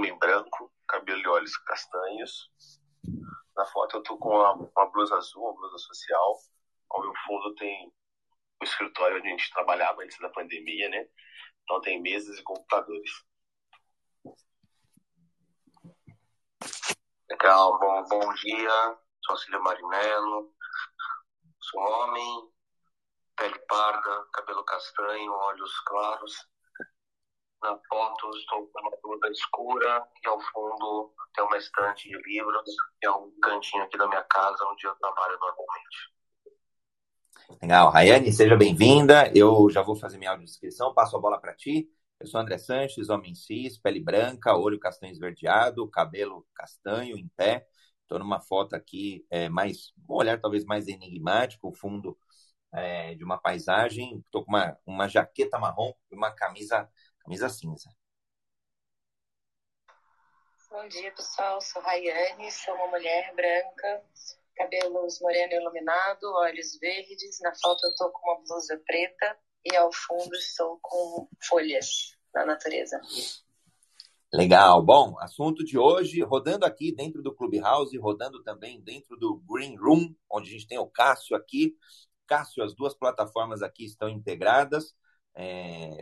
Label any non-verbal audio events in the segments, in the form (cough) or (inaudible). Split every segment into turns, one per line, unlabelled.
homem branco, cabelo e olhos castanhos. Na foto eu tô com uma, uma blusa azul, uma blusa social. Ao meu fundo tem o escritório onde a gente trabalhava antes da pandemia, né? Então tem mesas e computadores. Legal, bom, bom dia. Sou Cília Marinello. Sou homem, pele parda, cabelo castanho, olhos claros. Na foto estou com uma blusa escura e ao fundo tem uma estante de livros e é um cantinho aqui da minha casa onde eu trabalho normalmente.
Legal. Rayane, seja bem-vinda. Eu já vou fazer minha audiodescrição, passo a bola para ti. Eu sou André Sanches, homem cis, pele branca, olho castanho esverdeado, cabelo castanho em pé. Estou numa foto aqui é, mais, um olhar talvez mais enigmático, o fundo é, de uma paisagem. Estou com uma, uma jaqueta marrom e uma camisa, camisa cinza.
Bom dia, pessoal. Sou Rayane, sou uma mulher branca, cabelos moreno iluminado, olhos verdes. Na foto eu tô com uma blusa preta e ao fundo estou com folhas da natureza.
Legal. Bom, assunto de hoje, rodando aqui dentro do Clubhouse, rodando também dentro do Green Room, onde a gente tem o Cássio aqui. Cássio, as duas plataformas aqui estão integradas.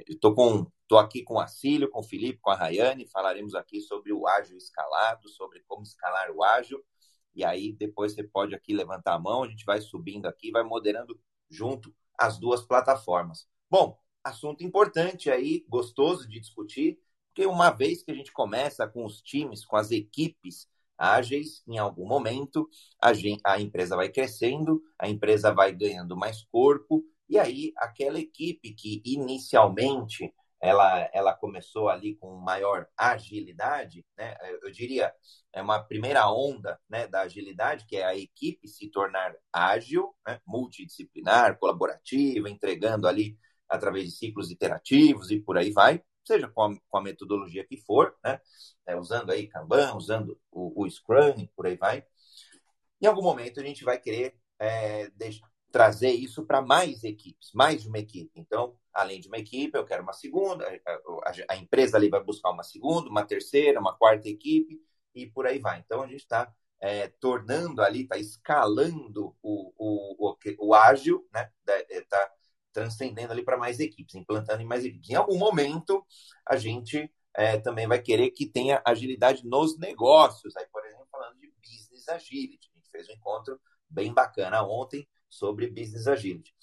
Estou é, com, tô aqui com o Acílio, com o Felipe, com a Rayane. Falaremos aqui sobre o ágil escalado, sobre como escalar o ágil. E aí depois você pode aqui levantar a mão, a gente vai subindo aqui, vai moderando junto as duas plataformas. Bom, assunto importante aí, gostoso de discutir, porque uma vez que a gente começa com os times, com as equipes ágeis, em algum momento a, gente, a empresa vai crescendo, a empresa vai ganhando mais corpo, e aí aquela equipe que inicialmente ela, ela começou ali com maior agilidade, né? Eu diria, é uma primeira onda né, da agilidade, que é a equipe se tornar ágil, né, multidisciplinar, colaborativa, entregando ali através de ciclos iterativos e por aí vai, seja com a, com a metodologia que for, né? É, usando aí Kanban, usando o, o Scrum e por aí vai. Em algum momento a gente vai querer é, deixar, trazer isso para mais equipes, mais de uma equipe. Então, além de uma equipe, eu quero uma segunda, a, a, empresa ali vai buscar uma segunda, uma terceira, uma quarta equipe e por aí vai. Então, a gente está é, tornando ali, está escalando o, o, o, o ágil, né? Está transcendendo ali para mais equipes, implantando em mais equipes. Em algum momento, a gente é, também vai querer que tenha agilidade nos negócios. Aí, por exemplo, falando de business agility. A gente fez um encontro bem bacana ontem sobre Business Agility.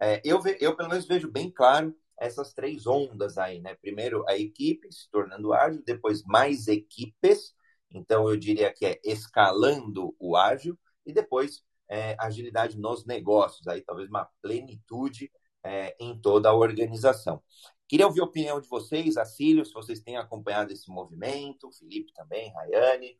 É, eu, eu, pelo menos, vejo bem claro essas três ondas aí, né? Primeiro, a equipe se tornando ágil, depois, mais equipes. Então, eu diria que é escalando o ágil, e depois, é, agilidade nos negócios, aí talvez uma plenitude é, em toda a organização. Queria ouvir a opinião de vocês, Acílio, se vocês têm acompanhado esse movimento, Felipe também, Rayane,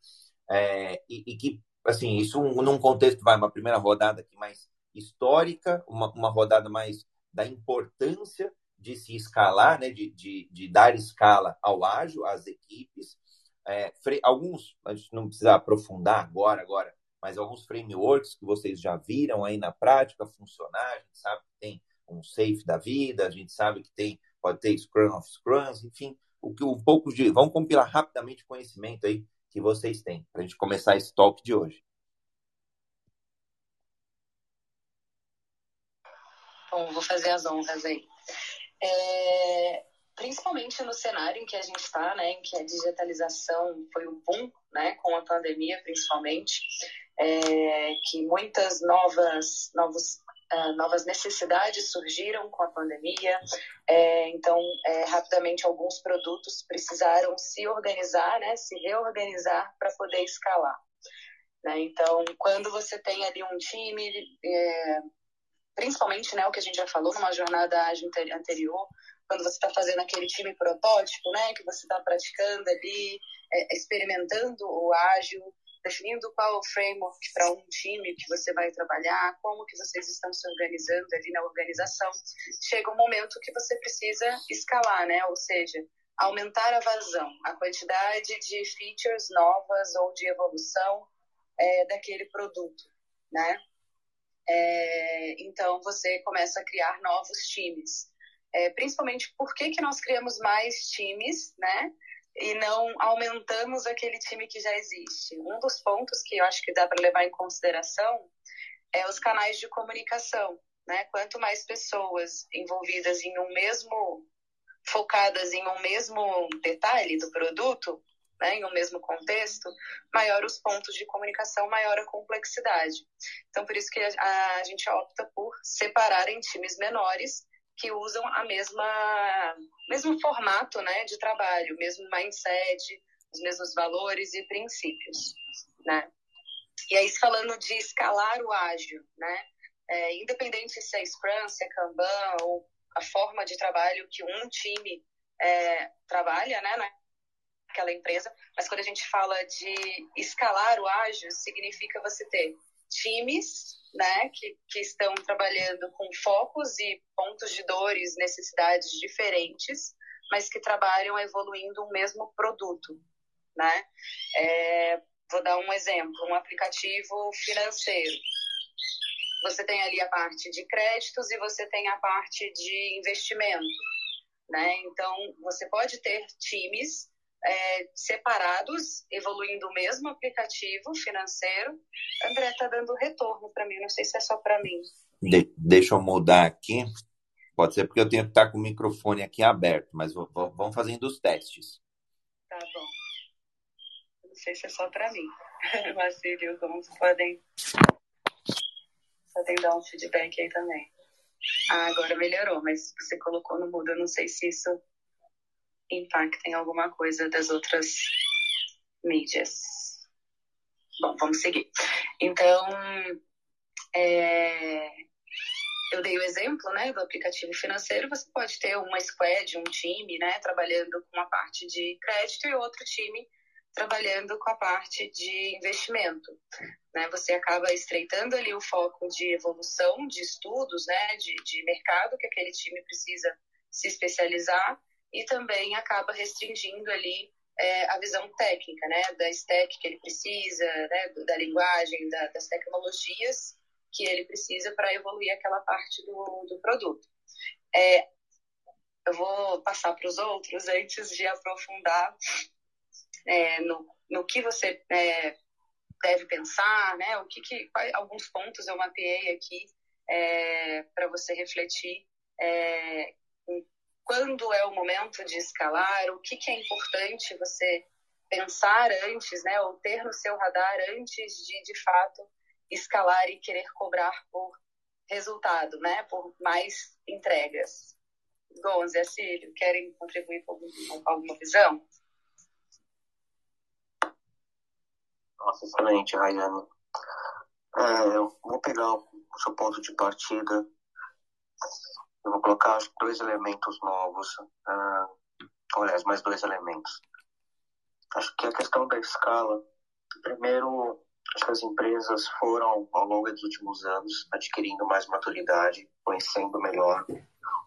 é, e, e, que, assim, isso num contexto, vai, uma primeira rodada aqui mais histórica, uma, uma rodada mais da importância de se escalar, né, de, de, de dar escala ao ágil, às equipes. É, alguns, a gente não precisa aprofundar agora, agora, mas alguns frameworks que vocês já viram aí na prática funcionar, a gente sabe que tem um safe da vida, a gente sabe que tem, pode ter Scrum of Scrums, enfim, o que um pouco de. Vamos compilar rapidamente o conhecimento aí que vocês têm, para a gente começar esse talk de hoje.
Bom, vou fazer as honras aí. É, principalmente no cenário em que a gente está, né, em que a digitalização foi um boom, né, com a pandemia principalmente, é, que muitas novas, novos, uh, novas necessidades surgiram com a pandemia, é, então é, rapidamente alguns produtos precisaram se organizar, né, se reorganizar para poder escalar. Né? Então, quando você tem ali um time é, principalmente né, o que a gente já falou numa jornada anterior, quando você está fazendo aquele time protótipo, né, que você está praticando ali, é, experimentando o ágil, definindo qual o framework para um time que você vai trabalhar, como que vocês estão se organizando ali na organização, chega um momento que você precisa escalar, né, ou seja, aumentar a vazão, a quantidade de features novas ou de evolução é, daquele produto, né? É, então, você começa a criar novos times. É, principalmente, por que, que nós criamos mais times, né? e não aumentamos aquele time que já existe. Um dos pontos que eu acho que dá para levar em consideração é os canais de comunicação. Né? Quanto mais pessoas envolvidas em um mesmo, focadas em um mesmo detalhe do produto, né, em um mesmo contexto, maior os pontos de comunicação, maior a complexidade. Então, por isso que a, a gente opta por separar em times menores que usam a mesma mesmo formato, né, de trabalho, mesmo mindset, os mesmos valores e princípios, né? E aí falando de escalar o ágil, né? É, independente se é Scrum, se é Kanban ou a forma de trabalho que um time é, trabalha, né, naquela empresa, mas quando a gente fala de escalar o ágil, significa você ter times né, que, que estão trabalhando com focos e pontos de dores, necessidades diferentes, mas que trabalham evoluindo o mesmo produto, né? É, vou dar um exemplo, um aplicativo financeiro. Você tem ali a parte de créditos e você tem a parte de investimento, né? Então, você pode ter times é, separados, evoluindo o mesmo aplicativo financeiro. André está dando retorno para mim, não sei se é só para mim.
De, deixa eu mudar aqui. Pode ser porque eu tenho que estar com o microfone aqui aberto, mas vamos fazendo os testes.
Tá bom. Não sei se é só para mim. (laughs) Marcílio, como podem, podem dar um feedback aí também. Ah, agora melhorou, mas você colocou no mudo, eu não sei se isso impacta em alguma coisa das outras mídias. Bom, vamos seguir. Então, é, eu dei o exemplo né, do aplicativo financeiro. Você pode ter uma squad, um time, né, trabalhando com a parte de crédito e outro time trabalhando com a parte de investimento. Né? Você acaba estreitando ali o foco de evolução, de estudos, né, de, de mercado que aquele time precisa se especializar e também acaba restringindo ali é, a visão técnica, né, da stack que ele precisa, né, da linguagem, da, das tecnologias que ele precisa para evoluir aquela parte do, do produto. É, eu vou passar para os outros antes de aprofundar é, no, no que você é, deve pensar, né, o que, que alguns pontos eu mapeei aqui é, para você refletir é, quando é o momento de escalar, o que, que é importante você pensar antes, né, ou ter no seu radar antes de, de fato, escalar e querer cobrar por resultado, né, por mais entregas. Gonze e Acílio, querem contribuir com alguma visão?
Nossa, excelente, Rayane. É, eu vou pegar o seu ponto de partida eu vou colocar dois elementos novos, uh, aliás, mais dois elementos. Acho que a questão da escala, primeiro, acho que as empresas foram, ao longo dos últimos anos, adquirindo mais maturidade, conhecendo melhor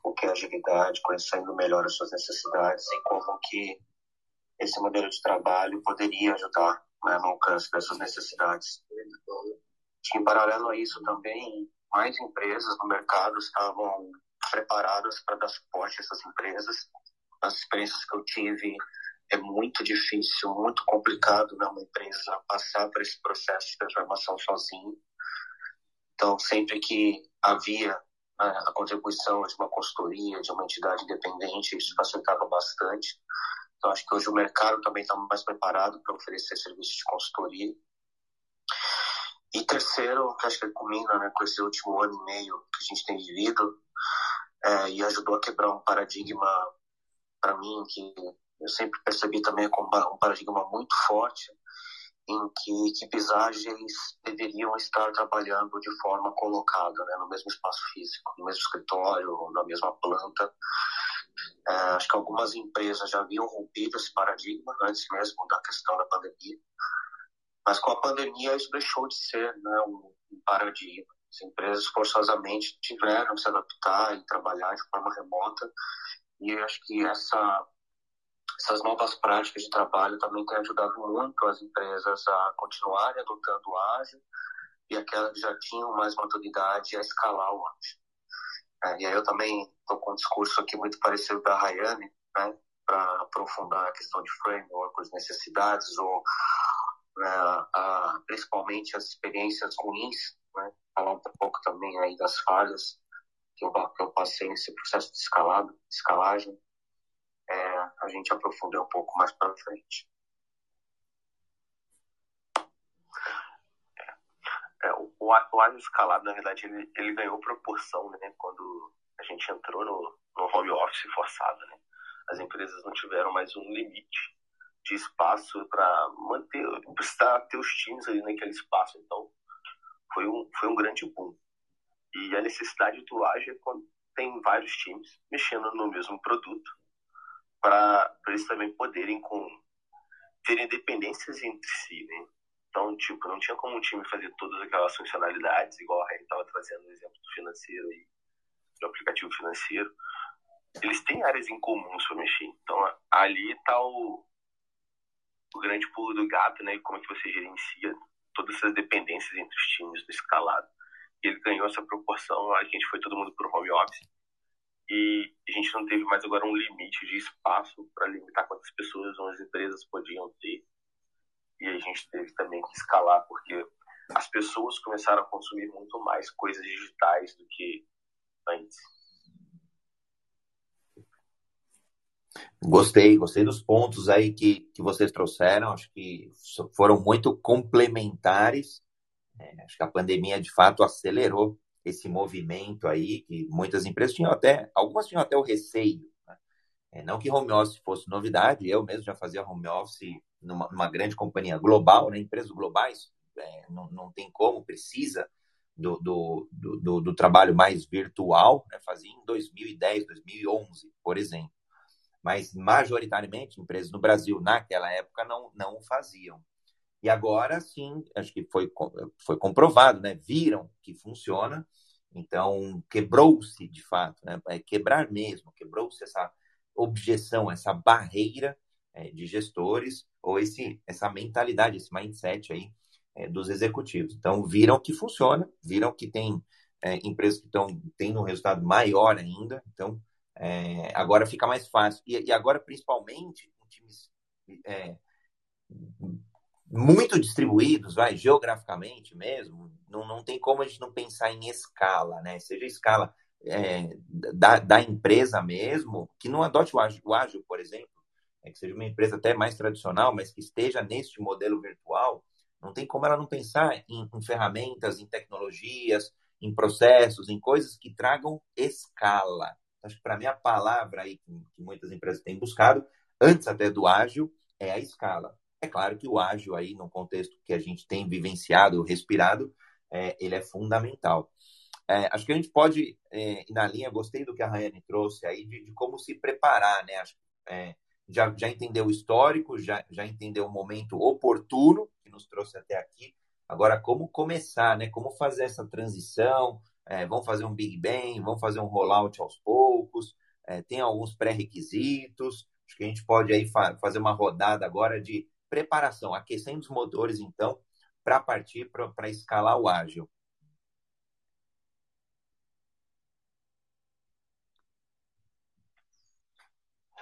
o que é agilidade, conhecendo melhor as suas necessidades e como que esse modelo de trabalho poderia ajudar né, no alcance dessas necessidades. Em paralelo a isso também, mais empresas no mercado estavam preparadas para dar suporte a essas empresas. As experiências que eu tive é muito difícil, muito complicado né, uma empresa passar por esse processo de transformação sozinho. Então, sempre que havia né, a contribuição de uma consultoria, de uma entidade independente, isso facilitava bastante. Então, acho que hoje o mercado também está mais preparado para oferecer serviços de consultoria. E terceiro, que acho que combina né, com esse último ano e meio que a gente tem vivido, é, e ajudou a quebrar um paradigma para mim que eu sempre percebi também como um paradigma muito forte em que equipes ágeis deveriam estar trabalhando de forma colocada, né, no mesmo espaço físico, no mesmo escritório, na mesma planta. É, acho que algumas empresas já haviam rompido esse paradigma antes mesmo da questão da pandemia, mas com a pandemia isso deixou de ser né, um, paradigma. As empresas forçosamente tiveram que se adaptar e trabalhar de forma remota. E acho que essa, essas novas práticas de trabalho também têm ajudado muito as empresas a continuarem adotando o ágil e aquelas que já tinham mais maturidade a escalar o ágil. É, e aí eu também estou com um discurso aqui muito parecido da Rayane, né?
para aprofundar a questão de framework, as necessidades ou né, a, principalmente as experiências ruins, né? Falar um pouco também aí das falhas que eu, que eu passei nesse processo de escalado, escalagem, é, a gente aprofundou um pouco mais para frente. É, o, o ágil escalado, na verdade, ele, ele ganhou proporção né, quando a gente entrou no, no home office forçado. Né? As empresas não tiveram mais um limite de espaço para manter, precisar ter os times ali naquele espaço. Então, foi um, foi um grande boom. E a necessidade do ágil é quando tem vários times mexendo no mesmo produto para eles também poderem com terem dependências entre si, né? Então, tipo, não tinha como um time fazer todas aquelas funcionalidades, igual a Ren estava trazendo o exemplo do financeiro aí, do aplicativo financeiro. Eles têm áreas em comuns para mexer. Então, ali está o, o grande pulo do gato, né? Como é que você gerencia todas essas dependências entre os times do escalado. E ele ganhou essa proporção, a gente foi todo mundo para o home office. E a gente não teve mais agora um limite de espaço para limitar quantas pessoas as empresas podiam ter e a gente teve também que escalar porque as pessoas começaram a consumir muito mais coisas digitais do que antes.
Gostei, gostei dos pontos aí que, que vocês trouxeram, acho que foram muito complementares. É, acho que a pandemia de fato acelerou esse movimento aí, que muitas empresas tinham até, algumas tinham até o receio. Né? É, não que home office fosse novidade, eu mesmo já fazia home office numa, numa grande companhia global, né, empresas globais, é, não, não tem como, precisa do, do, do, do trabalho mais virtual, né, fazia em 2010, 2011, por exemplo. Mas, majoritariamente, empresas no Brasil, naquela época, não, não o faziam. E agora, sim, acho que foi, foi comprovado, né? viram que funciona, então quebrou-se de fato, né? é quebrar mesmo, quebrou-se essa objeção, essa barreira é, de gestores ou esse, essa mentalidade, esse mindset aí é, dos executivos. Então, viram que funciona, viram que tem é, empresas que estão tendo um resultado maior ainda. Então, é, agora fica mais fácil. E, e agora, principalmente, com times é, muito distribuídos, vai, geograficamente mesmo, não, não tem como a gente não pensar em escala, né? Seja escala é, da, da empresa mesmo, que não adote o ágil, o ágil, por exemplo, é que seja uma empresa até mais tradicional, mas que esteja neste modelo virtual, não tem como ela não pensar em, em ferramentas, em tecnologias, em processos, em coisas que tragam escala. Acho que para mim a palavra aí que, muitas empresas têm buscado, antes até do ágil, é a escala. É claro que o ágil aí, no contexto que a gente tem vivenciado, respirado, é, ele é fundamental. É, acho que a gente pode é, ir na linha, gostei do que a Rayane trouxe aí, de, de como se preparar, né? Acho, é, já, já entendeu o histórico, já, já entendeu o momento oportuno que nos trouxe até aqui. Agora, como começar, né? Como fazer essa transição? É, vamos fazer um Big Bang, vamos fazer um rollout aos poucos. É, tem alguns pré-requisitos. Acho que a gente pode aí fa fazer uma rodada agora de preparação, aquecendo os motores, então, para partir para escalar o ágil.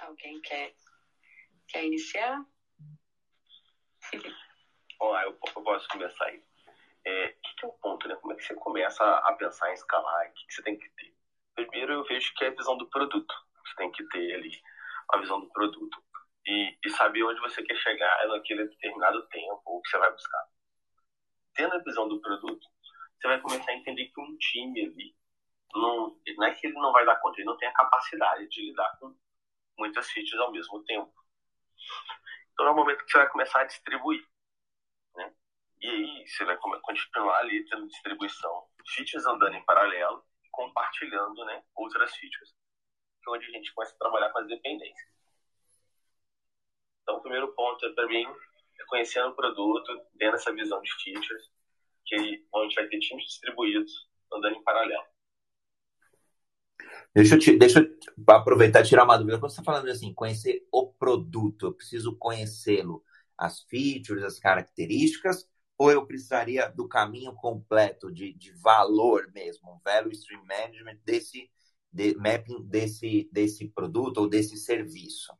Alguém quer Quer iniciar?
Olá, eu, eu posso começar aí. É, que, que é o ponto, né? Como é que você começa a pensar em escalar? O que, que você tem que ter? Primeiro, eu vejo que é a visão do produto. Você tem que ter ali a visão do produto. E, e saber onde você quer chegar naquele determinado tempo, ou que você vai buscar. Tendo a visão do produto, você vai começar a entender que um time ali, não, não é que ele não vai dar conta, ele não tem a capacidade de lidar com muitas features ao mesmo tempo. Então é o momento que você vai começar a distribuir. E aí você vai continuar ali tendo distribuição, features andando em paralelo, compartilhando né, outras features, que é onde a gente começa a trabalhar com as dependências. Então o primeiro ponto é para mim é conhecendo o produto, tendo essa visão de features, que a gente vai ter times distribuídos andando em paralelo.
Deixa eu, te, deixa eu aproveitar e tirar uma dúvida. Quando você está falando assim, conhecer o produto, eu preciso conhecê-lo, as features, as características, ou eu precisaria do caminho completo de, de valor mesmo, um value stream management desse de, mapping desse, desse produto ou desse serviço?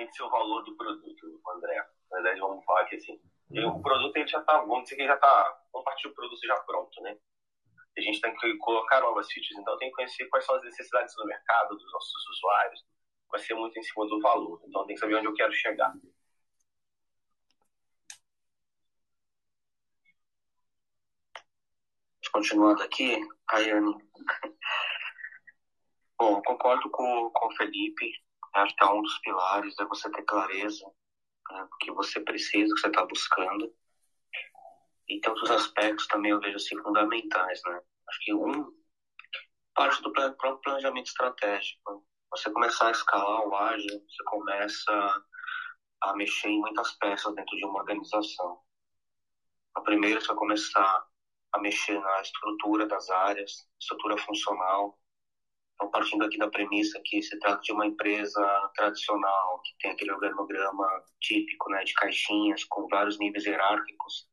tem que ser o valor do produto, André. Na verdade, vamos falar que assim, o produto ele já está, vamos dizer que já está, vamos partir do produto já pronto, né? A gente tem que colocar novas features, então tem que conhecer quais são as necessidades do mercado, dos nossos usuários. Vai ser muito em cima do valor, então tem que saber onde eu quero chegar. Continuando aqui, Ayane. (laughs) Bom, concordo com, com o Felipe. Acho que é um dos pilares é você ter clareza né, do que você precisa, do que você está buscando. E tem outros aspectos também eu vejo assim, fundamentais, né? Acho que um, parte do próprio planejamento estratégico. Você começar a escalar o ágil, você começa a mexer em muitas peças dentro de uma organização. A primeira, você vai começar a mexer na estrutura das áreas, estrutura funcional, então, partindo aqui da premissa que se trata de uma empresa tradicional, que tem aquele organograma típico né, de caixinhas com vários níveis hierárquicos,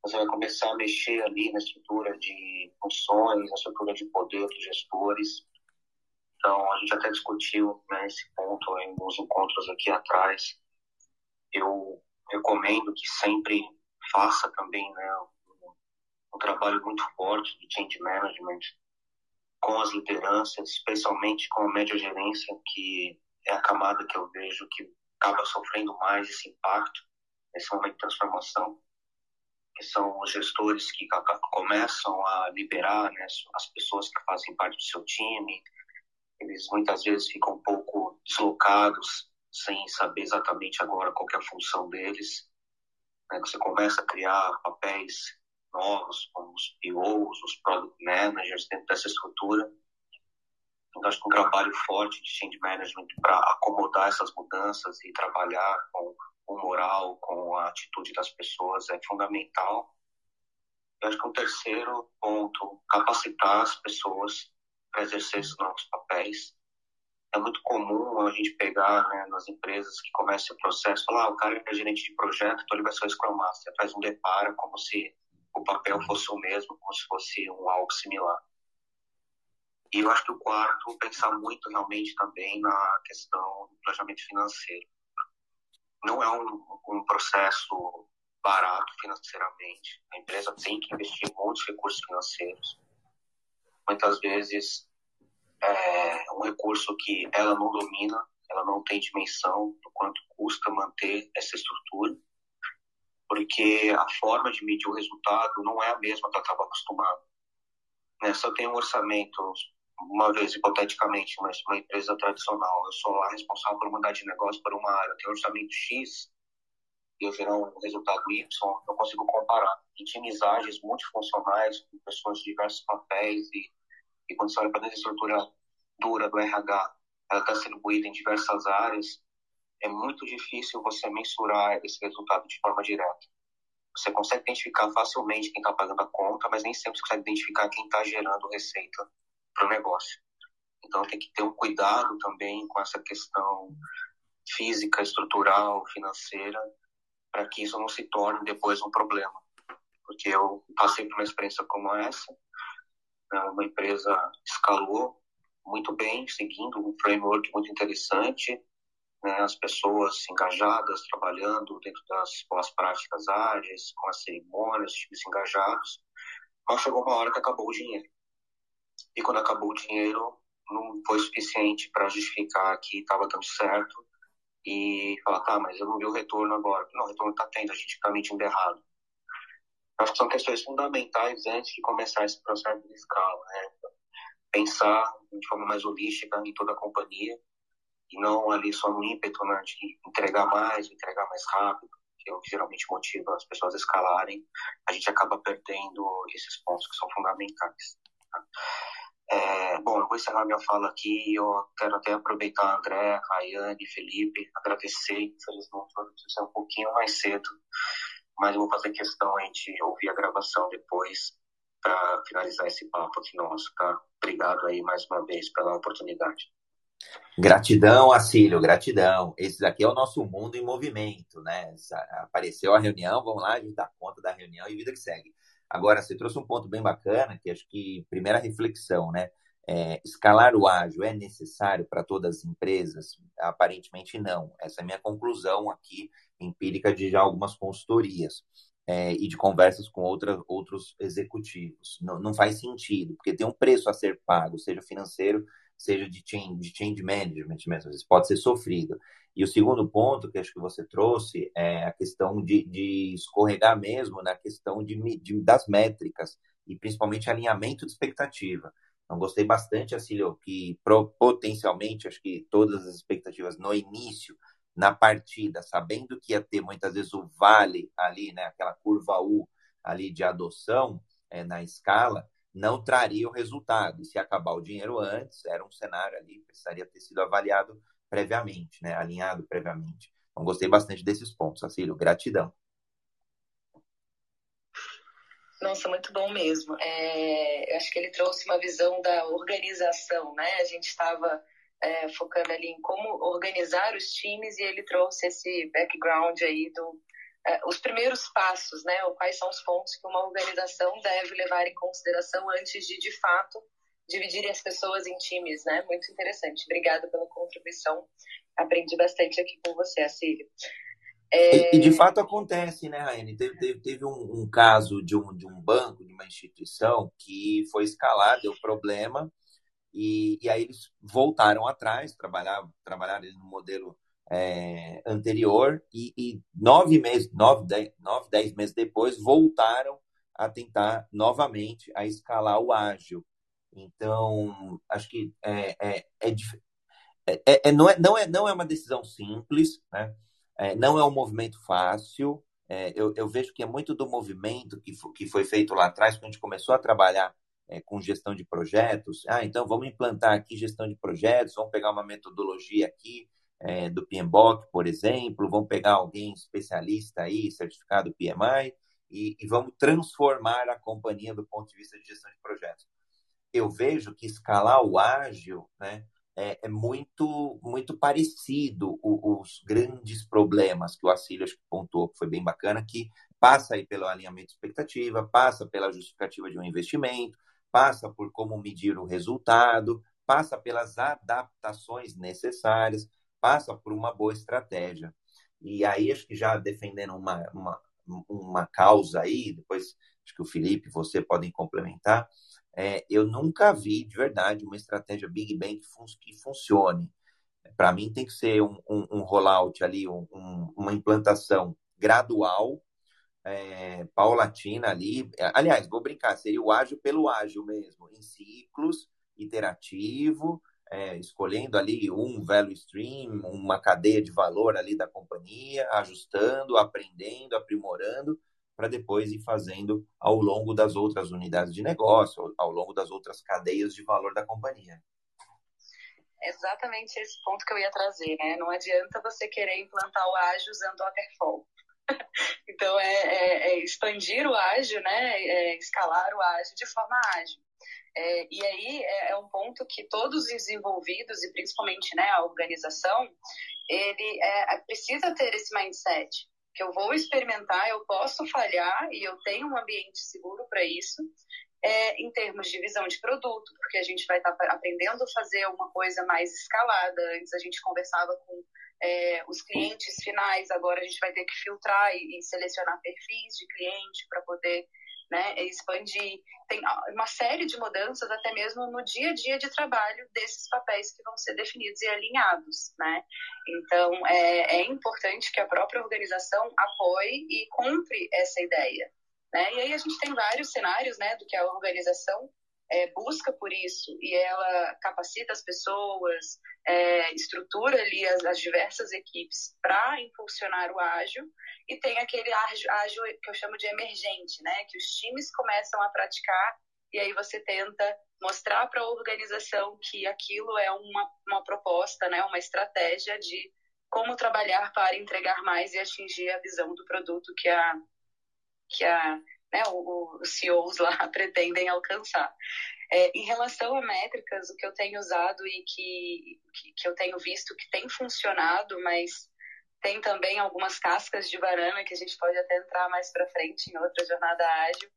você vai começar a mexer ali na estrutura de funções, na estrutura de poder dos gestores. Então, a gente até discutiu né, esse ponto em alguns encontros aqui atrás. Eu recomendo que sempre faça também né, um, trabalho muito forte de change management, com as lideranças, especialmente com a média gerência, que é a camada que eu vejo que acaba sofrendo mais esse impacto nesse momento de transformação, que são os gestores que começam a liberar né, as pessoas que fazem parte do seu time, eles muitas vezes ficam um pouco deslocados, sem saber exatamente agora qual é a função deles. Né? Você começa a criar papéis novos, como os POs, os Product Managers, dentro dessa estrutura. Então, acho que um trabalho forte de change management para acomodar essas mudanças e trabalhar com o moral, com a atitude das pessoas é fundamental. Eu acho que um terceiro ponto, capacitar as pessoas para exercer esses novos papéis. É muito comum a gente pegar né, nas empresas que começam o processo, falar, ah, o cara é gerente de projeto, então ele vai ser o Scrum Master, faz um deparo como se o papel fosse o mesmo, como se fosse um algo similar. E eu acho que o quarto, pensar muito realmente também na questão do planejamento financeiro. Não é um, um processo barato financeiramente. A empresa tem que investir muitos recursos financeiros. Muitas vezes é um recurso que ela não domina, ela não tem dimensão do quanto custa manter essa estrutura porque a forma de medir o resultado não é a mesma que eu estava acostumado. Né? Se eu tenho um orçamento, uma vez, hipoteticamente, mas uma empresa tradicional, eu sou lá responsável por mudar de negócio para uma área, eu tenho um orçamento X, e eu gerar um resultado Y, eu consigo comparar. Times ágeis, multifuncionais, com pessoas de diversos papéis, e, e quando você olha para a estrutura dura do RH, ela está distribuída em diversas áreas, é muito difícil você mensurar esse resultado de forma direta. Você consegue identificar facilmente quem está pagando a conta, mas nem sempre você consegue identificar quem está gerando receita para o negócio. Então tem que ter um cuidado também com essa questão física, estrutural, financeira, para que isso não se torne depois um problema. Porque eu passei por uma experiência como essa, né, uma empresa escalou muito bem, seguindo um framework muito interessante, né, as pessoas engajadas, trabalhando dentro das boas práticas ágeis, com as cerimônias, times engajados. Mas chegou uma hora que acabou o dinheiro. E quando acabou o dinheiro, não foi suficiente para justificar que estava dando certo e falar, tá, mas eu não vi o retorno agora. Não, o retorno está tendo, a gente está mentindo errado. Acho que são questões fundamentais antes de começar esse processo de escala. Né? Pensar de forma mais holística em toda a companhia e não ali só no ímpeto né, de entregar mais, entregar mais rápido, que é o que geralmente motiva as pessoas a escalarem, a gente acaba perdendo esses pontos que são fundamentais. Tá? É, bom, eu vou encerrar minha fala aqui. Eu quero até aproveitar André, Rayane, Felipe, agradecer. Infelizmente, eu ser um pouquinho mais cedo, mas eu vou fazer questão de ouvir a gravação depois para finalizar esse papo aqui nosso, tá? Obrigado aí mais uma vez pela oportunidade.
Gratidão, Acílio, gratidão. Esse daqui é o nosso mundo em movimento, né? Apareceu a reunião, vamos lá, a gente dá conta da reunião e vida que segue. Agora, você trouxe um ponto bem bacana, que acho que, primeira reflexão, né? É, escalar o ágil é necessário para todas as empresas? Aparentemente não. Essa é a minha conclusão aqui, empírica de já algumas consultorias é, e de conversas com outra, outros executivos. Não, não faz sentido, porque tem um preço a ser pago, seja financeiro, seja de change, de change management mesmo, às vezes pode ser sofrido. E o segundo ponto que acho que você trouxe é a questão de, de escorregar mesmo na questão de, de, das métricas e principalmente alinhamento de expectativa. Então, gostei bastante, Acílio, que potencialmente, acho que todas as expectativas no início na partida, sabendo que ia ter muitas vezes o vale ali, né, aquela curva U ali de adoção é, na escala, não traria o resultado. E se acabar o dinheiro antes, era um cenário ali, precisaria ter sido avaliado previamente, né, alinhado previamente. Então, gostei bastante desses pontos, Acílio. Gratidão.
Nossa, muito bom mesmo. É, eu acho que ele trouxe uma visão da organização, né? A gente estava é, focando ali em como organizar os times e ele trouxe esse background aí do os primeiros passos, né? Ou quais são os pontos que uma organização deve levar em consideração antes de, de fato, dividir as pessoas em times, né? Muito interessante. Obrigada pela contribuição. Aprendi bastante aqui com você, Assírio.
É... E, de fato acontece, né, Raine? Teve, teve, teve um, um, caso de um, de um banco, de uma instituição, que foi escalado, deu problema, e, e aí eles voltaram atrás, trabalharam no modelo é, anterior e, e, nove meses, nove dez, nove, dez meses depois, voltaram a tentar novamente a escalar o ágil. Então, acho que é, é, é, é, é não, é, não, é, não é uma decisão simples, né? É, não é um movimento fácil. É, eu, eu, vejo que é muito do movimento que, que foi feito lá atrás, quando a gente começou a trabalhar é, com gestão de projetos. Ah, então vamos implantar aqui gestão de projetos, vamos pegar uma metodologia aqui é, do PMBOK, por exemplo, vamos pegar alguém especialista aí, certificado PMI, e, e vamos transformar a companhia do ponto de vista de gestão de projetos. Eu vejo que escalar o ágil, né, é, é, muito muito parecido os grandes problemas que o Acílio pontuou, que foi bem bacana, que passa aí pelo alinhamento de expectativa, passa pela justificativa de um investimento, passa por como medir o resultado, passa pelas adaptações necessárias, passa por uma boa estratégia. E aí, acho que já defendendo uma, uma, uma causa aí, depois acho que o Felipe você podem complementar, é, eu nunca vi de verdade uma estratégia Big Bang que, fun que funcione. Para mim, tem que ser um, um, um rollout ali, um, uma implantação gradual, é, paulatina ali. Aliás, vou brincar, seria o ágil pelo ágil mesmo, em ciclos, iterativo, é, escolhendo ali um value stream, uma cadeia de valor ali da companhia, ajustando, aprendendo, aprimorando, para depois ir fazendo ao longo das outras unidades de negócio, ao longo das outras cadeias de valor da companhia.
Exatamente esse ponto que eu ia trazer, né? Não adianta você querer implantar o ágil usando o waterfall. (laughs) então, é, é, é, expandir o ágil, né? É escalar o ágil de forma ágil. É, e aí é, é, um ponto que todos os envolvidos, e principalmente né, a organização, ele é, precisa ter esse mindset, que eu vou experimentar, eu posso falhar e eu tenho um ambiente seguro para isso, é, em termos de visão de produto, porque a gente vai estar tá aprendendo a fazer uma coisa mais escalada. Antes a gente conversava com é, os clientes finais, agora a gente vai ter que filtrar e, e selecionar perfis de cliente para poder né, expandir. Tem uma série de mudanças, até mesmo no dia a dia de trabalho desses papéis que vão ser definidos e alinhados. Né? Então, é, é importante que a própria organização apoie e cumpre essa ideia. Né? E aí a gente tem vários cenários né, do que a organização é, busca por isso e ela capacita as pessoas, é, estrutura ali as, as diversas equipes para impulsionar o ágil e tem aquele ágil, ágil que eu chamo de emergente, né? Que os times começam a praticar e aí você tenta mostrar para a organização que aquilo é uma, uma proposta, né? Uma estratégia de como trabalhar para entregar mais e atingir a visão do produto que a que a né, os CEOs lá (laughs) pretendem alcançar. É, em relação a métricas, o que eu tenho usado e que, que, que, eu tenho visto que tem funcionado, mas tem também algumas cascas de banana que a gente pode até entrar mais para frente em outra jornada ágil.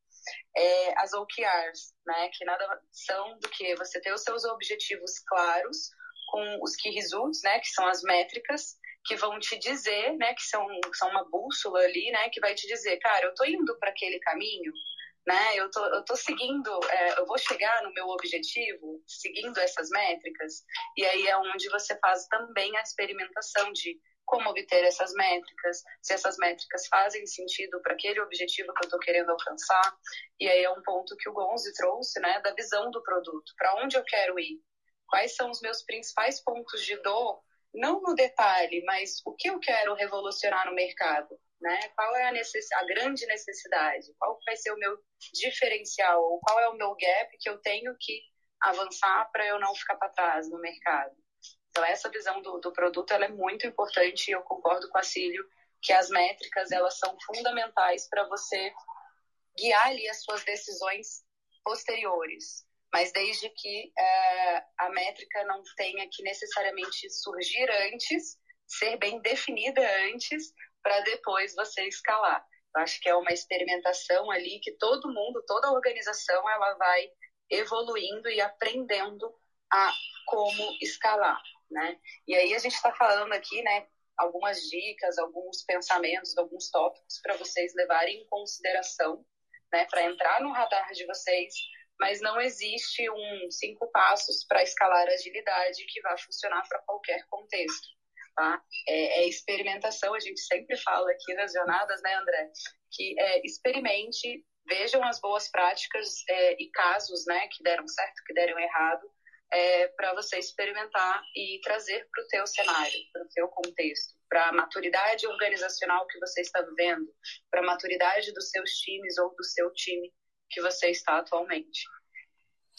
É, as OKRs, né, que nada são do que você ter os seus objetivos claros com os key results, né, que são as métricas que vão te dizer, né, que são, são uma bússola ali, né, que vai te dizer, cara, eu tô indo para aquele caminho, né, eu tô, eu tô seguindo, é, eu vou chegar no meu objetivo seguindo essas métricas, e aí é onde você faz também a experimentação de como obter essas métricas, se essas métricas fazem sentido para aquele objetivo que eu estou querendo alcançar. E aí é um ponto que o Gonzi trouxe, né, da visão do produto, para onde eu quero ir, quais são os meus principais pontos de dor, não no detalhe, mas o que eu quero revolucionar no mercado, né? Qual é a, necess... a grande necessidade? Qual vai ser o meu diferencial? Ou qual é o meu gap que eu tenho que avançar para eu não ficar para trás no mercado? Então, essa visão do, do produto é muito importante e eu concordo com a Cílio que as métricas elas são fundamentais para você guiar ali as suas decisões posteriores. Mas desde que é, a métrica não tenha que necessariamente surgir antes, ser bem definida antes, para depois você escalar. Eu acho que é uma experimentação ali que todo mundo, toda organização, ela vai evoluindo e aprendendo a como escalar né? E aí a gente está falando aqui, né, algumas dicas, alguns pensamentos, alguns tópicos para vocês levarem em consideração, né, para entrar no radar de vocês, mas não existe um cinco passos para escalar agilidade que vá funcionar para qualquer contexto. Tá? É, é, experimentação, a gente sempre fala aqui nas jornadas, né, André? Que é, experimente, vejam as boas práticas é, e casos né, que deram certo, que deram errado, é, para você experimentar e trazer para o teu cenário, para o teu contexto, para a maturidade organizacional que você está vivendo, para a maturidade dos seus times ou do seu time que você está atualmente.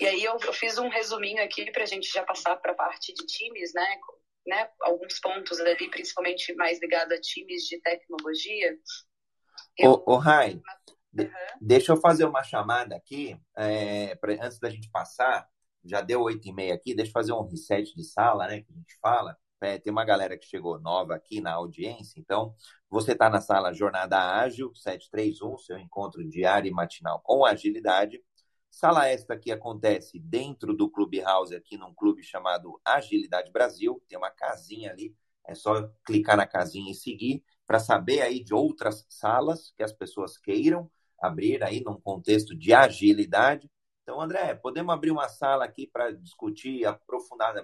E aí eu, eu fiz um resuminho aqui para a gente já passar para a parte de times, né? né? Alguns pontos ali, principalmente mais ligado a times de tecnologia.
Eu... Ô, ô Rai, uhum. deixa eu fazer uma chamada aqui, é, pra, antes da gente passar já deu oito e meia aqui, deixa eu fazer um reset de sala, né, que a gente fala. É, tem uma galera que chegou nova aqui na audiência, então você está na sala Jornada Ágil 731, seu encontro diário e matinal com agilidade. Sala esta que acontece dentro do Clubhouse, aqui num clube chamado Agilidade Brasil. Tem uma casinha ali, é só clicar na casinha e seguir para saber aí de outras salas que as pessoas queiram abrir aí num contexto de agilidade. Então, André, podemos abrir uma sala aqui para discutir aprofundar,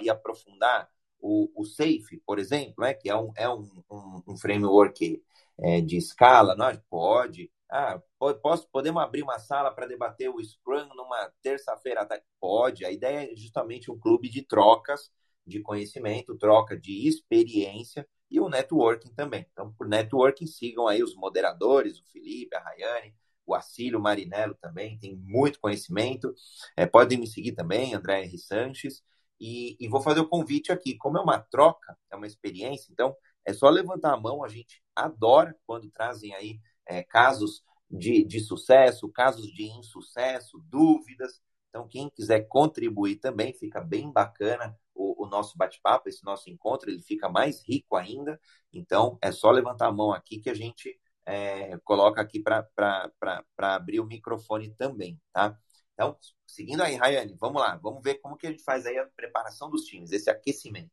e aprofundar o, o SAFE, por exemplo, né? que é um, é um, um, um framework é, de escala, nós pode. Ah, posso, podemos abrir uma sala para debater o Scrum numa terça-feira? Pode. A ideia é justamente um clube de trocas de conhecimento, troca de experiência e o networking também. Então, por networking, sigam aí os moderadores, o Felipe, a Rayane, o Acílio Marinello também tem muito conhecimento. É, podem me seguir também, André R. Sanches. E, e, vou fazer o convite aqui. Como é uma troca, é uma experiência, então é só levantar a mão. A gente adora quando trazem aí é, casos de, de sucesso, casos de insucesso, dúvidas. Então, quem quiser contribuir também, fica bem bacana o, o nosso bate-papo, esse nosso encontro, ele fica mais rico ainda. Então, é só levantar a mão aqui que a gente é, coloca aqui para abrir o microfone também, tá? Então, seguindo aí, Rayane, vamos lá, vamos ver como que a gente faz aí a preparação dos times, esse aquecimento.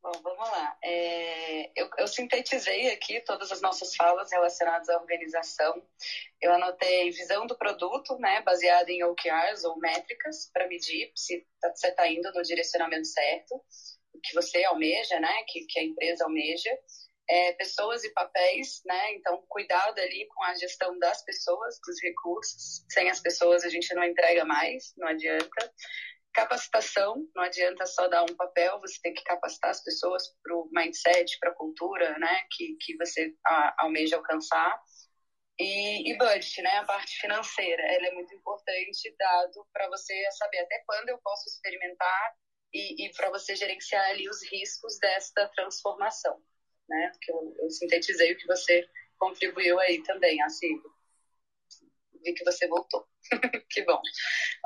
Bom, vamos lá. É, eu, eu, sintetizei aqui todas as nossas falas relacionadas à organização. Eu anotei visão do produto, né, baseada em OKRs ou métricas, para medir se tá, você está indo no direcionamento certo que você almeja, né, que, que a empresa almeja, é, pessoas e papéis, né, então cuidado ali com a gestão das pessoas, dos recursos, sem as pessoas a gente não entrega mais, não adianta. Capacitação, não adianta só dar um papel, você tem que capacitar as pessoas para o mindset, para a cultura, né, que, que você a, almeja alcançar. E, e budget, né, a parte financeira, ela é muito importante, dado para você saber até quando eu posso experimentar e, e para você gerenciar ali os riscos desta transformação, né? Que eu, eu, sintetizei o que você contribuiu aí também, assim. vi que você voltou. (laughs) que bom.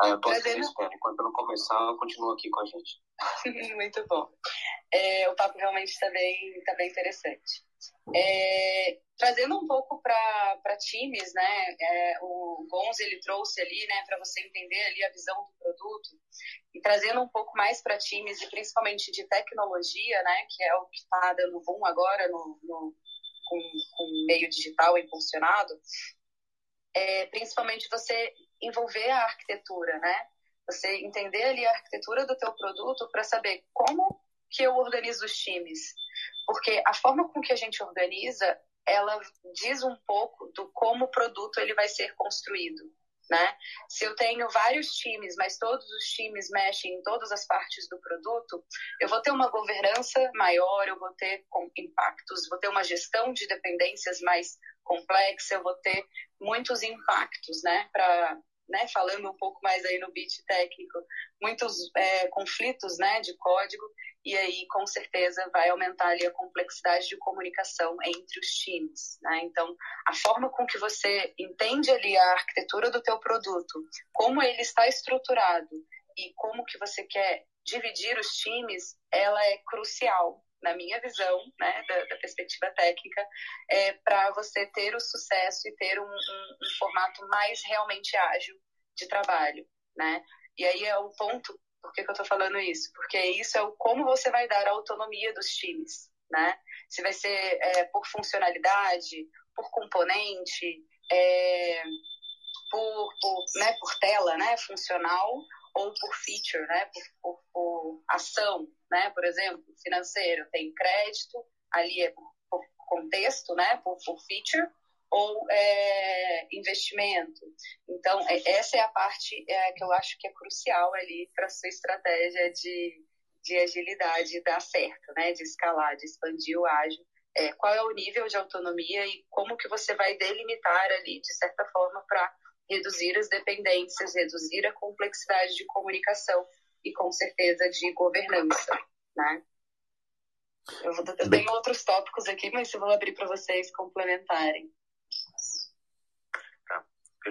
Ah, eu tô Trazendo... Enquanto não começar, eu continuo aqui com a gente. (laughs)
Muito bom. É, o papo realmente está bem, tá bem interessante. É, trazendo um pouco para times, né? É, o Gonz ele trouxe ali, né, para você entender ali a visão do produto e trazendo um pouco mais para times e principalmente de tecnologia, né, que é o que está dando boom agora no, no com, com meio digital impulsionado, é, principalmente você envolver a arquitetura, né? Você entender ali a arquitetura do teu produto para saber como que eu organizo os times. Porque a forma com que a gente organiza, ela diz um pouco do como o produto ele vai ser construído. Né? Se eu tenho vários times, mas todos os times mexem em todas as partes do produto, eu vou ter uma governança maior, eu vou ter impactos, vou ter uma gestão de dependências mais complexa, eu vou ter muitos impactos, né? Para né, falando um pouco mais aí no bit técnico, muitos é, conflitos, né, de código e aí com certeza vai aumentar ali a complexidade de comunicação entre os times, né? Então, a forma com que você entende ali a arquitetura do teu produto, como ele está estruturado e como que você quer dividir os times, ela é crucial na minha visão, né, da, da perspectiva técnica, é, para você ter o sucesso e ter um, um, um formato mais realmente ágil de trabalho, né? E aí é o ponto por que, que eu estou falando isso? Porque isso é o como você vai dar a autonomia dos times, né? Se vai ser é, por funcionalidade, por componente, é, por, por, né, por tela, né, funcional, ou por feature, né, por, por, por ação, né, por exemplo, financeiro tem crédito, ali é por, contexto, né, por, por feature, ou é, investimento. Então, é, essa é a parte é, que eu acho que é crucial ali para sua estratégia de, de agilidade dar certo, né? de escalar, de expandir o ágil. É, qual é o nível de autonomia e como que você vai delimitar ali, de certa forma, para reduzir as dependências, reduzir a complexidade de comunicação e, com certeza, de governança. Né? Eu, vou, eu tenho outros tópicos aqui, mas eu vou abrir para vocês complementarem